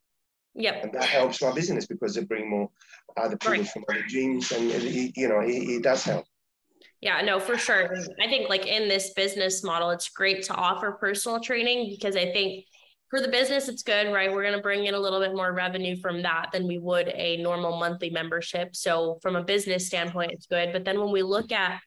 Yep. And that helps my business because they bring more other people right. from other gyms, and it, you know, it, it does help. Yeah, no, for sure. I think like in this business model, it's great to offer personal training because I think for the business, it's good, right? We're going to bring in a little bit more revenue from that than we would a normal monthly membership. So from a business standpoint, it's good. But then when we look at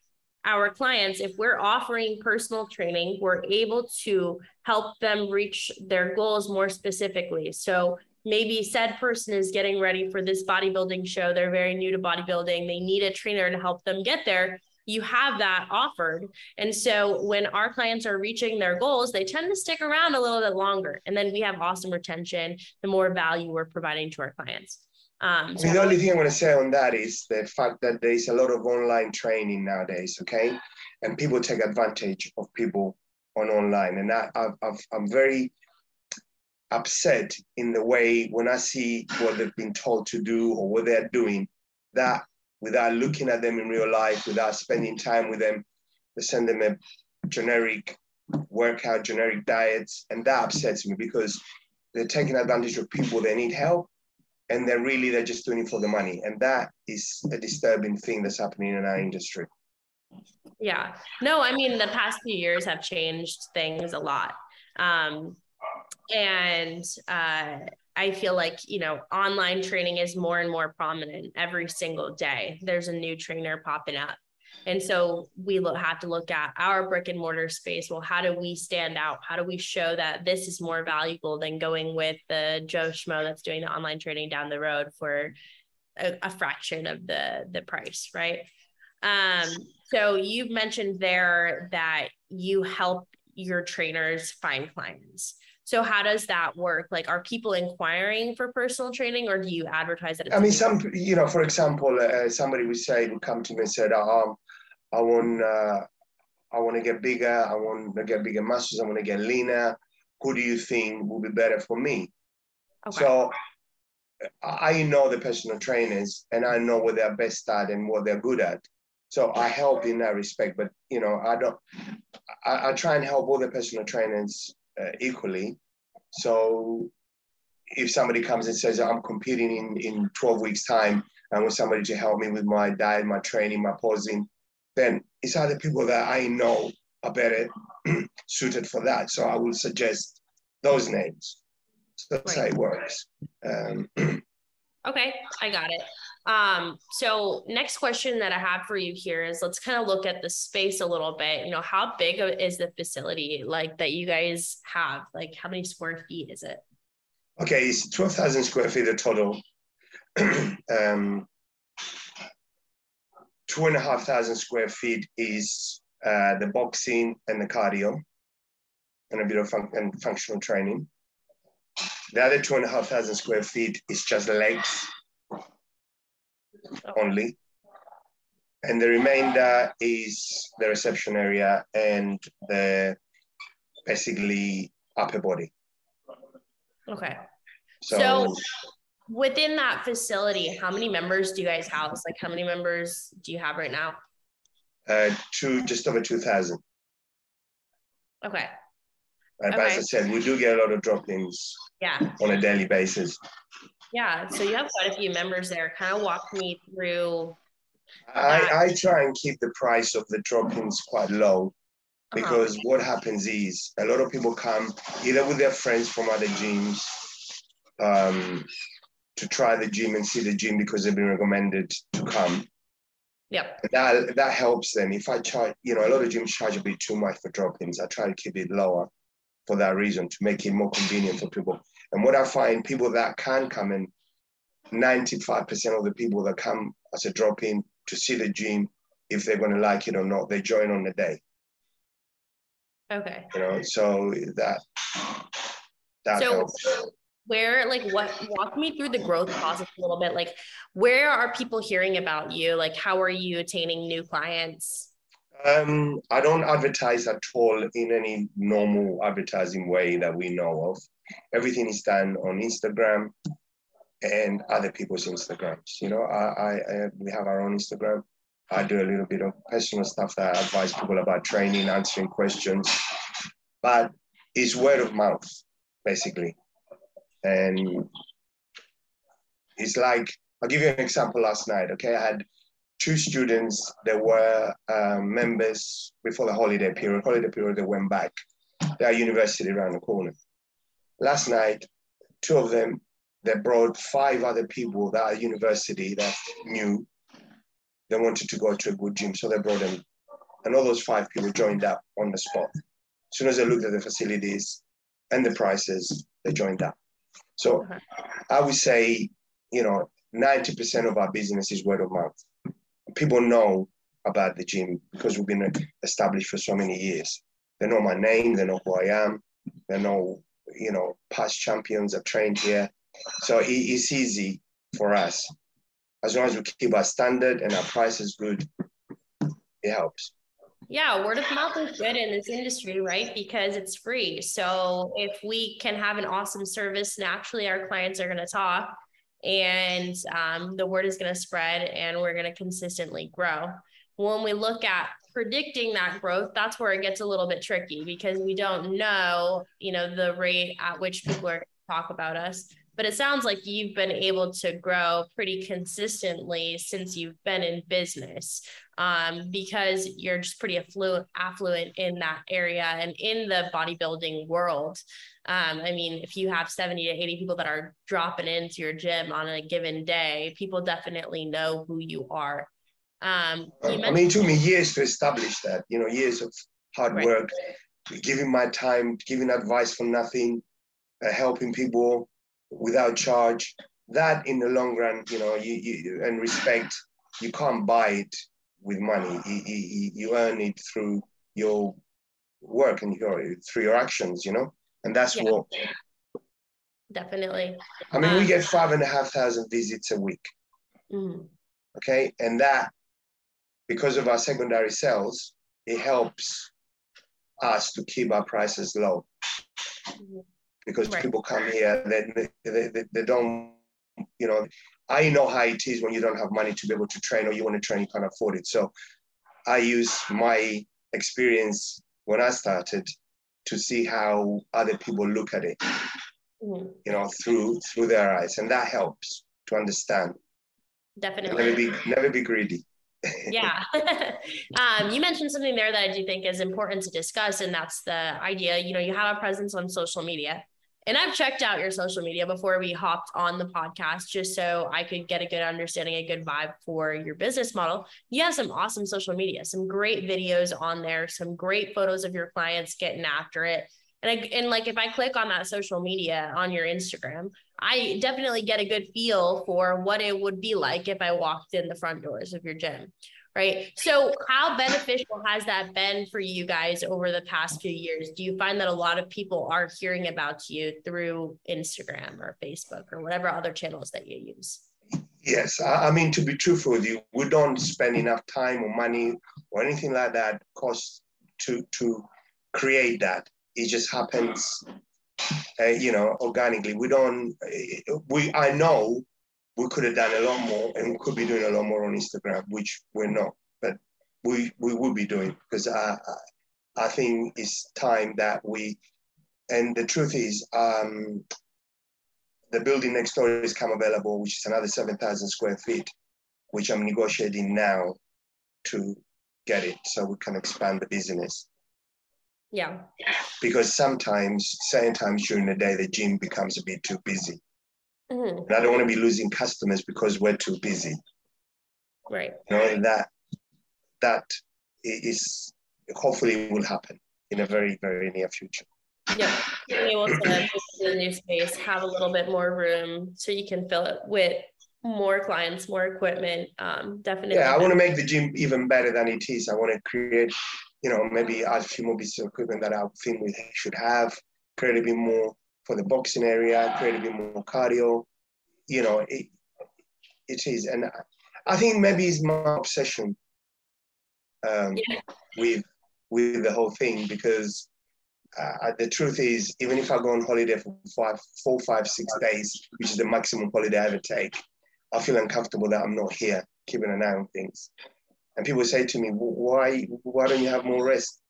our clients, if we're offering personal training, we're able to help them reach their goals more specifically. So maybe said person is getting ready for this bodybuilding show. They're very new to bodybuilding. They need a trainer to help them get there you have that offered. And so when our clients are reaching their goals, they tend to stick around a little bit longer. And then we have awesome retention, the more value we're providing to our clients. Um, so the only thing I want to say on that is the fact that there's a lot of online training nowadays, okay? And people take advantage of people on online. And I, I've, I'm very upset in the way when I see what they've been told to do or what they're doing, that without looking at them in real life, without spending time with them. They send them a generic workout, generic diets, and that upsets me because they're taking advantage of people that need help, and they're really they're just doing it for the money, and that is a disturbing thing that's happening in our industry. Yeah, no, I mean the past few years have changed things a lot, um, and uh, I feel like, you know, online training is more and more prominent every single day. There's a new trainer popping up. And so we look, have to look at our brick and mortar space. Well, how do we stand out? How do we show that this is more valuable than going with the Joe Schmo that's doing the online training down the road for a, a fraction of the the price, right? Um, so you've mentioned there that you help your trainers find clients. So how does that work? Like, are people inquiring for personal training, or do you advertise it? I mean, some you know, for example, uh, somebody would say would come to me and said, um, "I want, uh, I want to get bigger. I want to get bigger muscles. I want to get leaner. Who do you think will be better for me?" Okay. So I know the personal trainers, and I know what they're best at and what they're good at. So I help in that respect. But you know, I don't. I, I, try and help all the personal trainers uh, equally. So if somebody comes and says, I'm competing in, in 12 weeks time, I want somebody to help me with my diet, my training, my posing, then it's other people that I know are better <clears throat> suited for that. So I will suggest those names. So that's right. how it works. Um, <clears throat> okay, I got it. Um, so next question that I have for you here is let's kind of look at the space a little bit. You know, how big is the facility like that you guys have? Like how many square feet is it? Okay, it's 12,000 square feet of total. <clears throat> um, two and a half thousand square feet is uh, the boxing and the cardio and a bit of fun- and functional training. The other two and a half thousand square feet is just legs only. And the remainder is the reception area and the basically upper body. Okay. So, so within that facility, how many members do you guys house? Like how many members do you have right now? Uh, two, just over 2,000. Okay. And okay. as I said, we do get a lot of drop-ins yeah. on a daily basis. Yeah, so you have quite a few members there. Kind of walk me through. I, I try and keep the price of the drop-ins quite low uh-huh. because uh-huh. what happens is a lot of people come either with their friends from other gyms um, to try the gym and see the gym because they've been recommended to come. Yep. That that helps them. If I charge, you know, a lot of gyms charge a bit too much for drop-ins. I try to keep it lower for that reason to make it more convenient for people. And what I find, people that can come in, 95% of the people that come as a drop-in to see the gym, if they're going to like it or not, they join on the day. Okay. You know, so that that so, helps. where like what walk me through the growth process a little bit. Like where are people hearing about you? Like how are you attaining new clients? Um, i don't advertise at all in any normal advertising way that we know of everything is done on instagram and other people's instagrams you know I, I, I we have our own instagram i do a little bit of personal stuff that i advise people about training answering questions but it's word of mouth basically and it's like, I'll give you an example last night. Okay, I had two students that were um, members before the holiday period. Holiday period, they went back. Their university around the corner. Last night, two of them, they brought five other people that are university that knew they wanted to go to a good gym. So they brought them. And all those five people joined up on the spot. As soon as they looked at the facilities and the prices, they joined up. So I would say, you know, 90% of our business is word of mouth. People know about the gym because we've been established for so many years. They know my name, they know who I am, they know, you know, past champions have trained here. So it's easy for us. As long as we keep our standard and our price is good, it helps. Yeah, word of mouth is good in this industry, right? Because it's free. So if we can have an awesome service, naturally our clients are going to talk and um, the word is going to spread and we're going to consistently grow. When we look at predicting that growth, that's where it gets a little bit tricky because we don't know, you know, the rate at which people are talk about us but it sounds like you've been able to grow pretty consistently since you've been in business um, because you're just pretty affluent, affluent in that area and in the bodybuilding world. Um, I mean, if you have 70 to 80 people that are dropping into your gym on a given day, people definitely know who you are. Um, you I mean, it took me years to establish that, you know, years of hard right. work, giving my time, giving advice for nothing, uh, helping people without charge. That in the long run, you know, you, you and respect, you can't buy it with money. You, you, you earn it through your work and your through your actions, you know, and that's yeah. what. Definitely. I mean, um, we get five and a half thousand visits a week. Mm. Okay, and that because of our secondary sales, it helps us to keep our prices low. Because right. people come here, they, they, they, they don't, you know, I know how it is when you don't have money to be able to train or you want to train, you can't afford it. So I use my experience when I started to see how other people look at it, Mhm. you know, through through their eyes, and that helps to understand. Definitely. Never be never be greedy. Yeah. <laughs> um, you mentioned something there that I do think is important to discuss, and that's the idea. You know, you have a presence on social media. And I've checked out your social media before we hopped on the podcast just so I could get a good understanding, a good vibe for your business model. You have some awesome social media, some great videos on there, some great photos of your clients getting after it. And I, and like if I click on that social media on your Instagram, I definitely get a good feel for what it would be like if I walked in the front doors of your gym. Right. So, how beneficial has that been for you guys over the past few years? Do you find that a lot of people are hearing about you through Instagram or Facebook or whatever other channels that you use? Yes, I, mean to be truthful with you, we don't spend enough time or money or anything like that cost to to create that. It just happens, uh, you know, organically. We don't. We I know we could have done a lot more, and we could be doing a lot more on Instagram, which we're not. But we we will be doing because I I, think it's time that we. And the truth is, um, the building next door is come available, which is another 7,000 square feet, which I'm negotiating now to get it so we can expand the business. Yeah. Because sometimes, certain times during the day, the gym becomes a bit too busy. Mhm. And I don't want to be losing customers because we're too busy. Right. You know, that that is hopefully will happen in a very, very near future. Yeah. Being able to the new space, have a little bit more room so you can fill it with more clients, more equipment. Um, definitely. Yeah, I want to make the gym even better than it is. I want to create, you know, maybe add a few more pieces of equipment that I think we should have, create a bit more for the boxing area, create a bit more cardio. You know, it, it is. And I- think maybe it's my obsession um, Yeah. with with the whole thing because uh, the truth is, even if I go on holiday for five, four, five, six days, which is the maximum holiday I ever take, I feel uncomfortable that I'm not here keeping an eye on things. And people say to me, why, why don't you have more rest?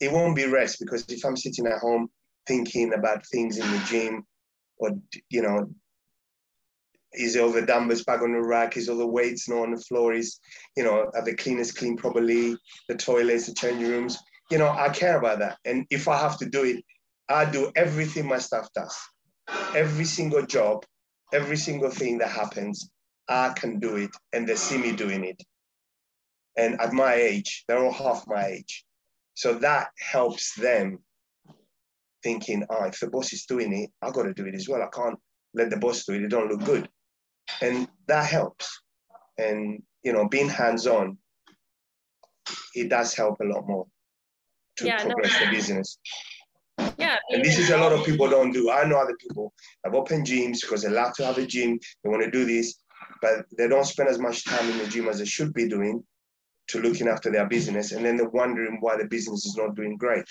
It won't be rest because if I'm sitting at home thinking about things in the gym or, you know, is all the dumbbells back on the rack? Is all the weights not on the floor? Is, you know, are the cleaners clean properly? The toilets, the changing rooms? You know, I care about that. And if I have to do it, I do everything my staff does. Every single job, every single thing that happens, I can do it and they see me doing it. And at my age, they're all half my age. So that helps them thinking, oh, if the boss is doing it, I got to do it as well. I can't let the boss do it. It don't look good. And that helps. And, you know, being hands-on, it does help a lot more to Yeah, no. progress the business. Yeah. And this is a lot of people don't do. I know other people have opened gyms because they love to have a gym. They want to do this, but they don't spend as much time in the gym as they should be doing to looking after their business. And then they're wondering why the business is not doing great.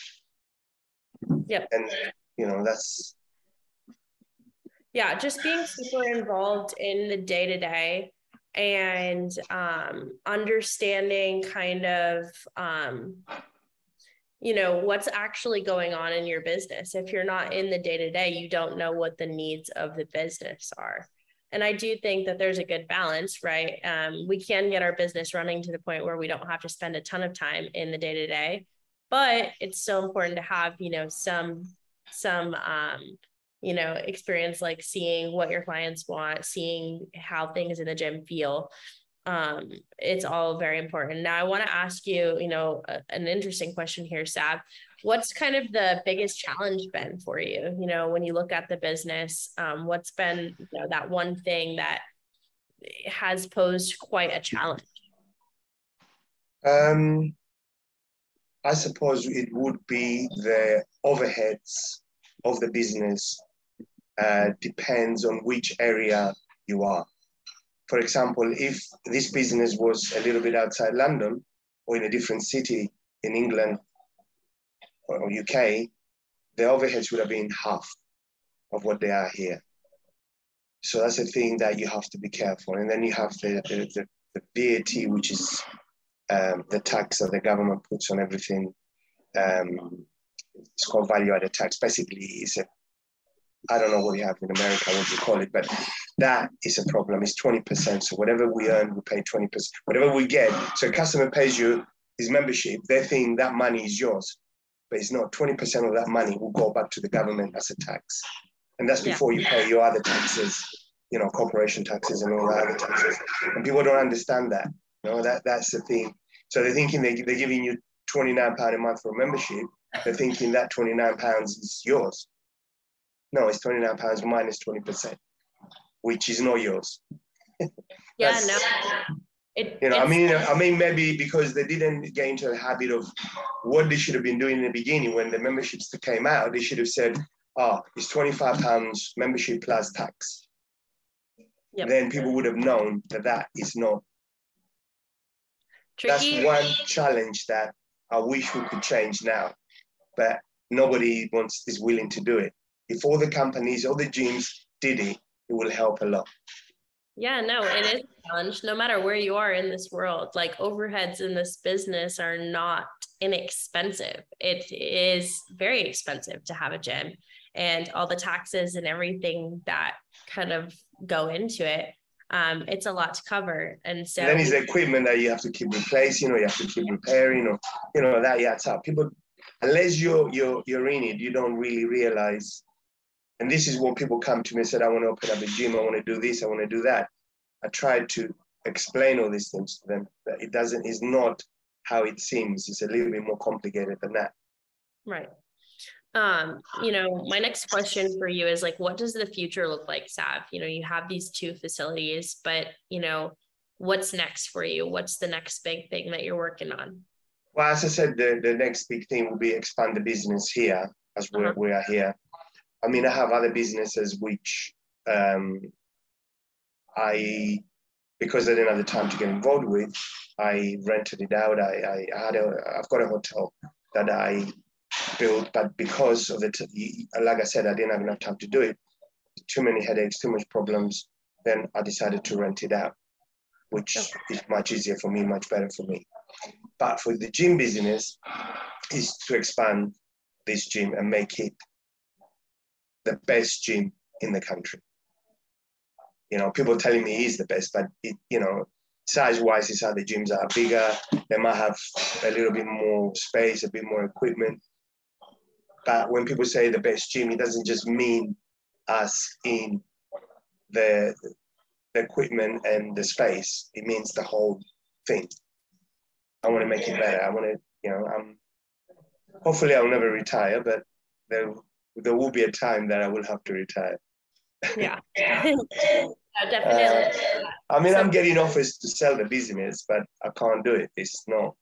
Yep. And, you know, that's, yeah just being super involved in the day to day and um, understanding kind of um, you know what's actually going on in your business if you're not in the day to day you don't know what the needs of the business are and i do think that there's a good balance right? Um, we can get our business running to the point where we don't have to spend a ton of time in the day to day but it's so important to have you know some some um, you know experience like seeing what your clients want seeing how things in the gym feel. Um it's all very important. Now i want to ask you you know a, an interesting question here Sav what's kind of the biggest challenge been for you you know when you look at the business um what's been you know that one thing that has posed quite a challenge um, I suppose it would be the overheads of the business uh, depends on which area you are. For example, if this business was a little bit outside London or in a different city in England or UK, the overheads would have been half of what they are here. So that's a thing that you have to be careful. And then you have the, the, the, the VAT, which is um, the tax that the government puts on everything um, it's called value added tax. Basically, it's a I don't know what you have in America, what you call it, but that is a problem. It's 20%. So whatever we earn, we pay 20%. Whatever we get, so a customer pays you his membership, they think that money is yours, but it's not. 20% of that money will go back to the government as a tax. And that's before yeah. you pay your other taxes, you know, corporation taxes and all the other taxes. And people don't understand that. You know, that, that's the thing. So they're thinking they, they're giving you 29 pound a month for a membership. They're thinking that 29 pounds is yours. No, it's 29 pounds minus 20%, which is not yours. <laughs> yeah, no. It, you know, I mean, I mean, maybe because they didn't get into the habit of what they should have been doing in the beginning when the memberships came out. They should have said, "Oh, it's twenty five pounds membership plus tax." Yep. Then people would have known that that is not. Tricky. That's one challenge that I wish we could change now, but nobody wants is willing to do it. If all the companies, all the gyms did it, it will help a lot. Yeah, no, it is a challenge no matter where you are in this world. Like overheads in this business are not inexpensive. It is very expensive to have a gym and all the taxes and everything that kind of go into it. Um, it's a lot to cover. And so then it's equipment that you have to keep replacing or you have to keep repairing or you know that yeah, it's how people unless you're you're you're in it, you don't really realize and this is when people come to me and said, I want to open up a gym, I want to do this, I want to do that. I tried to explain all these things to them. That it doesn't, it's not how it seems. It's a little bit more complicated than that. Right. Um, you know, my next question for you is like, what does the future look like, Sav? You know, you have these two facilities, but you know, what's next for you? What's the next big thing that you're working on? Well, as I said, the, the next big thing will be expand the business here as uh-huh. we are here. I mean, I have other businesses which um, I, because I didn't have the time to get involved with, I rented it out. I, I had a, I've got a hotel that I built, but because of it, like I said, I didn't have enough time to do it. Too many headaches, too much problems. Then I decided to rent it out, which is much easier for me, much better for me. But for the gym business, is to expand this gym and make it the best gym in the country. You know, people telling me he's the best, but it, you know, size-wise, is how the gyms are bigger. They might have a little bit more space, a bit more equipment. But when people say the best gym, it doesn't just mean us in the, the equipment and the space. It means the whole thing. I want to make it better. I want to, you know, I'm. Hopefully, I'll never retire, but there there will be a time that I will have to retire. Yeah. <laughs> <laughs> definitely. Uh, I mean, I'm getting offers to sell the business, but I can't do it. It's not.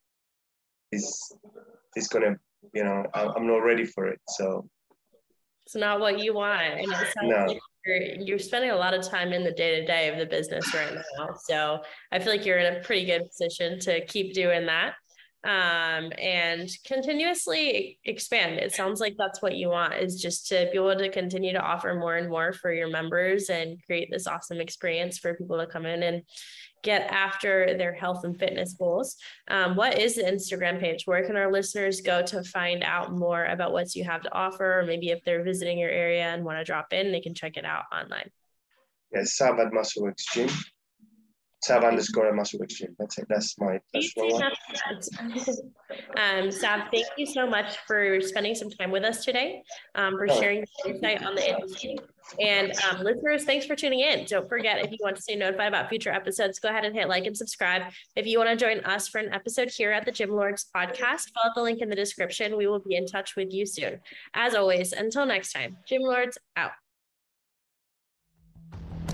It's it's gonna. You know, I'm not ready for it. So. It's not what you want, and it sounds no. like you're, you're spending a lot of time in the day to day of the business right now. So I feel like you're in a pretty good position to keep doing that um, and continuously expand. It sounds like that's what you want is just to be able to continue to offer more and more for your members and create this awesome experience for people to come in and get after their health and fitness goals. Um, what is the Instagram page? Where can our listeners go to find out more about what you have to offer? Or maybe if they're visiting your area and want to drop in, they can check it out online. Yes, Sabbath Muscle Works Gym. Sav underscore muscle gym. That's it. That's my one. <laughs> um, Sav, thank you so much for spending some time with us today, um, for sharing your insight on the industry. And um, listeners, thanks for tuning in. Don't forget, if you want to stay notified about future episodes, go ahead and hit like and subscribe. If you want to join us for an episode here at the Gym Lords podcast, follow the link in the description. We will be in touch with you soon. As always, until next time, Gym Lords out.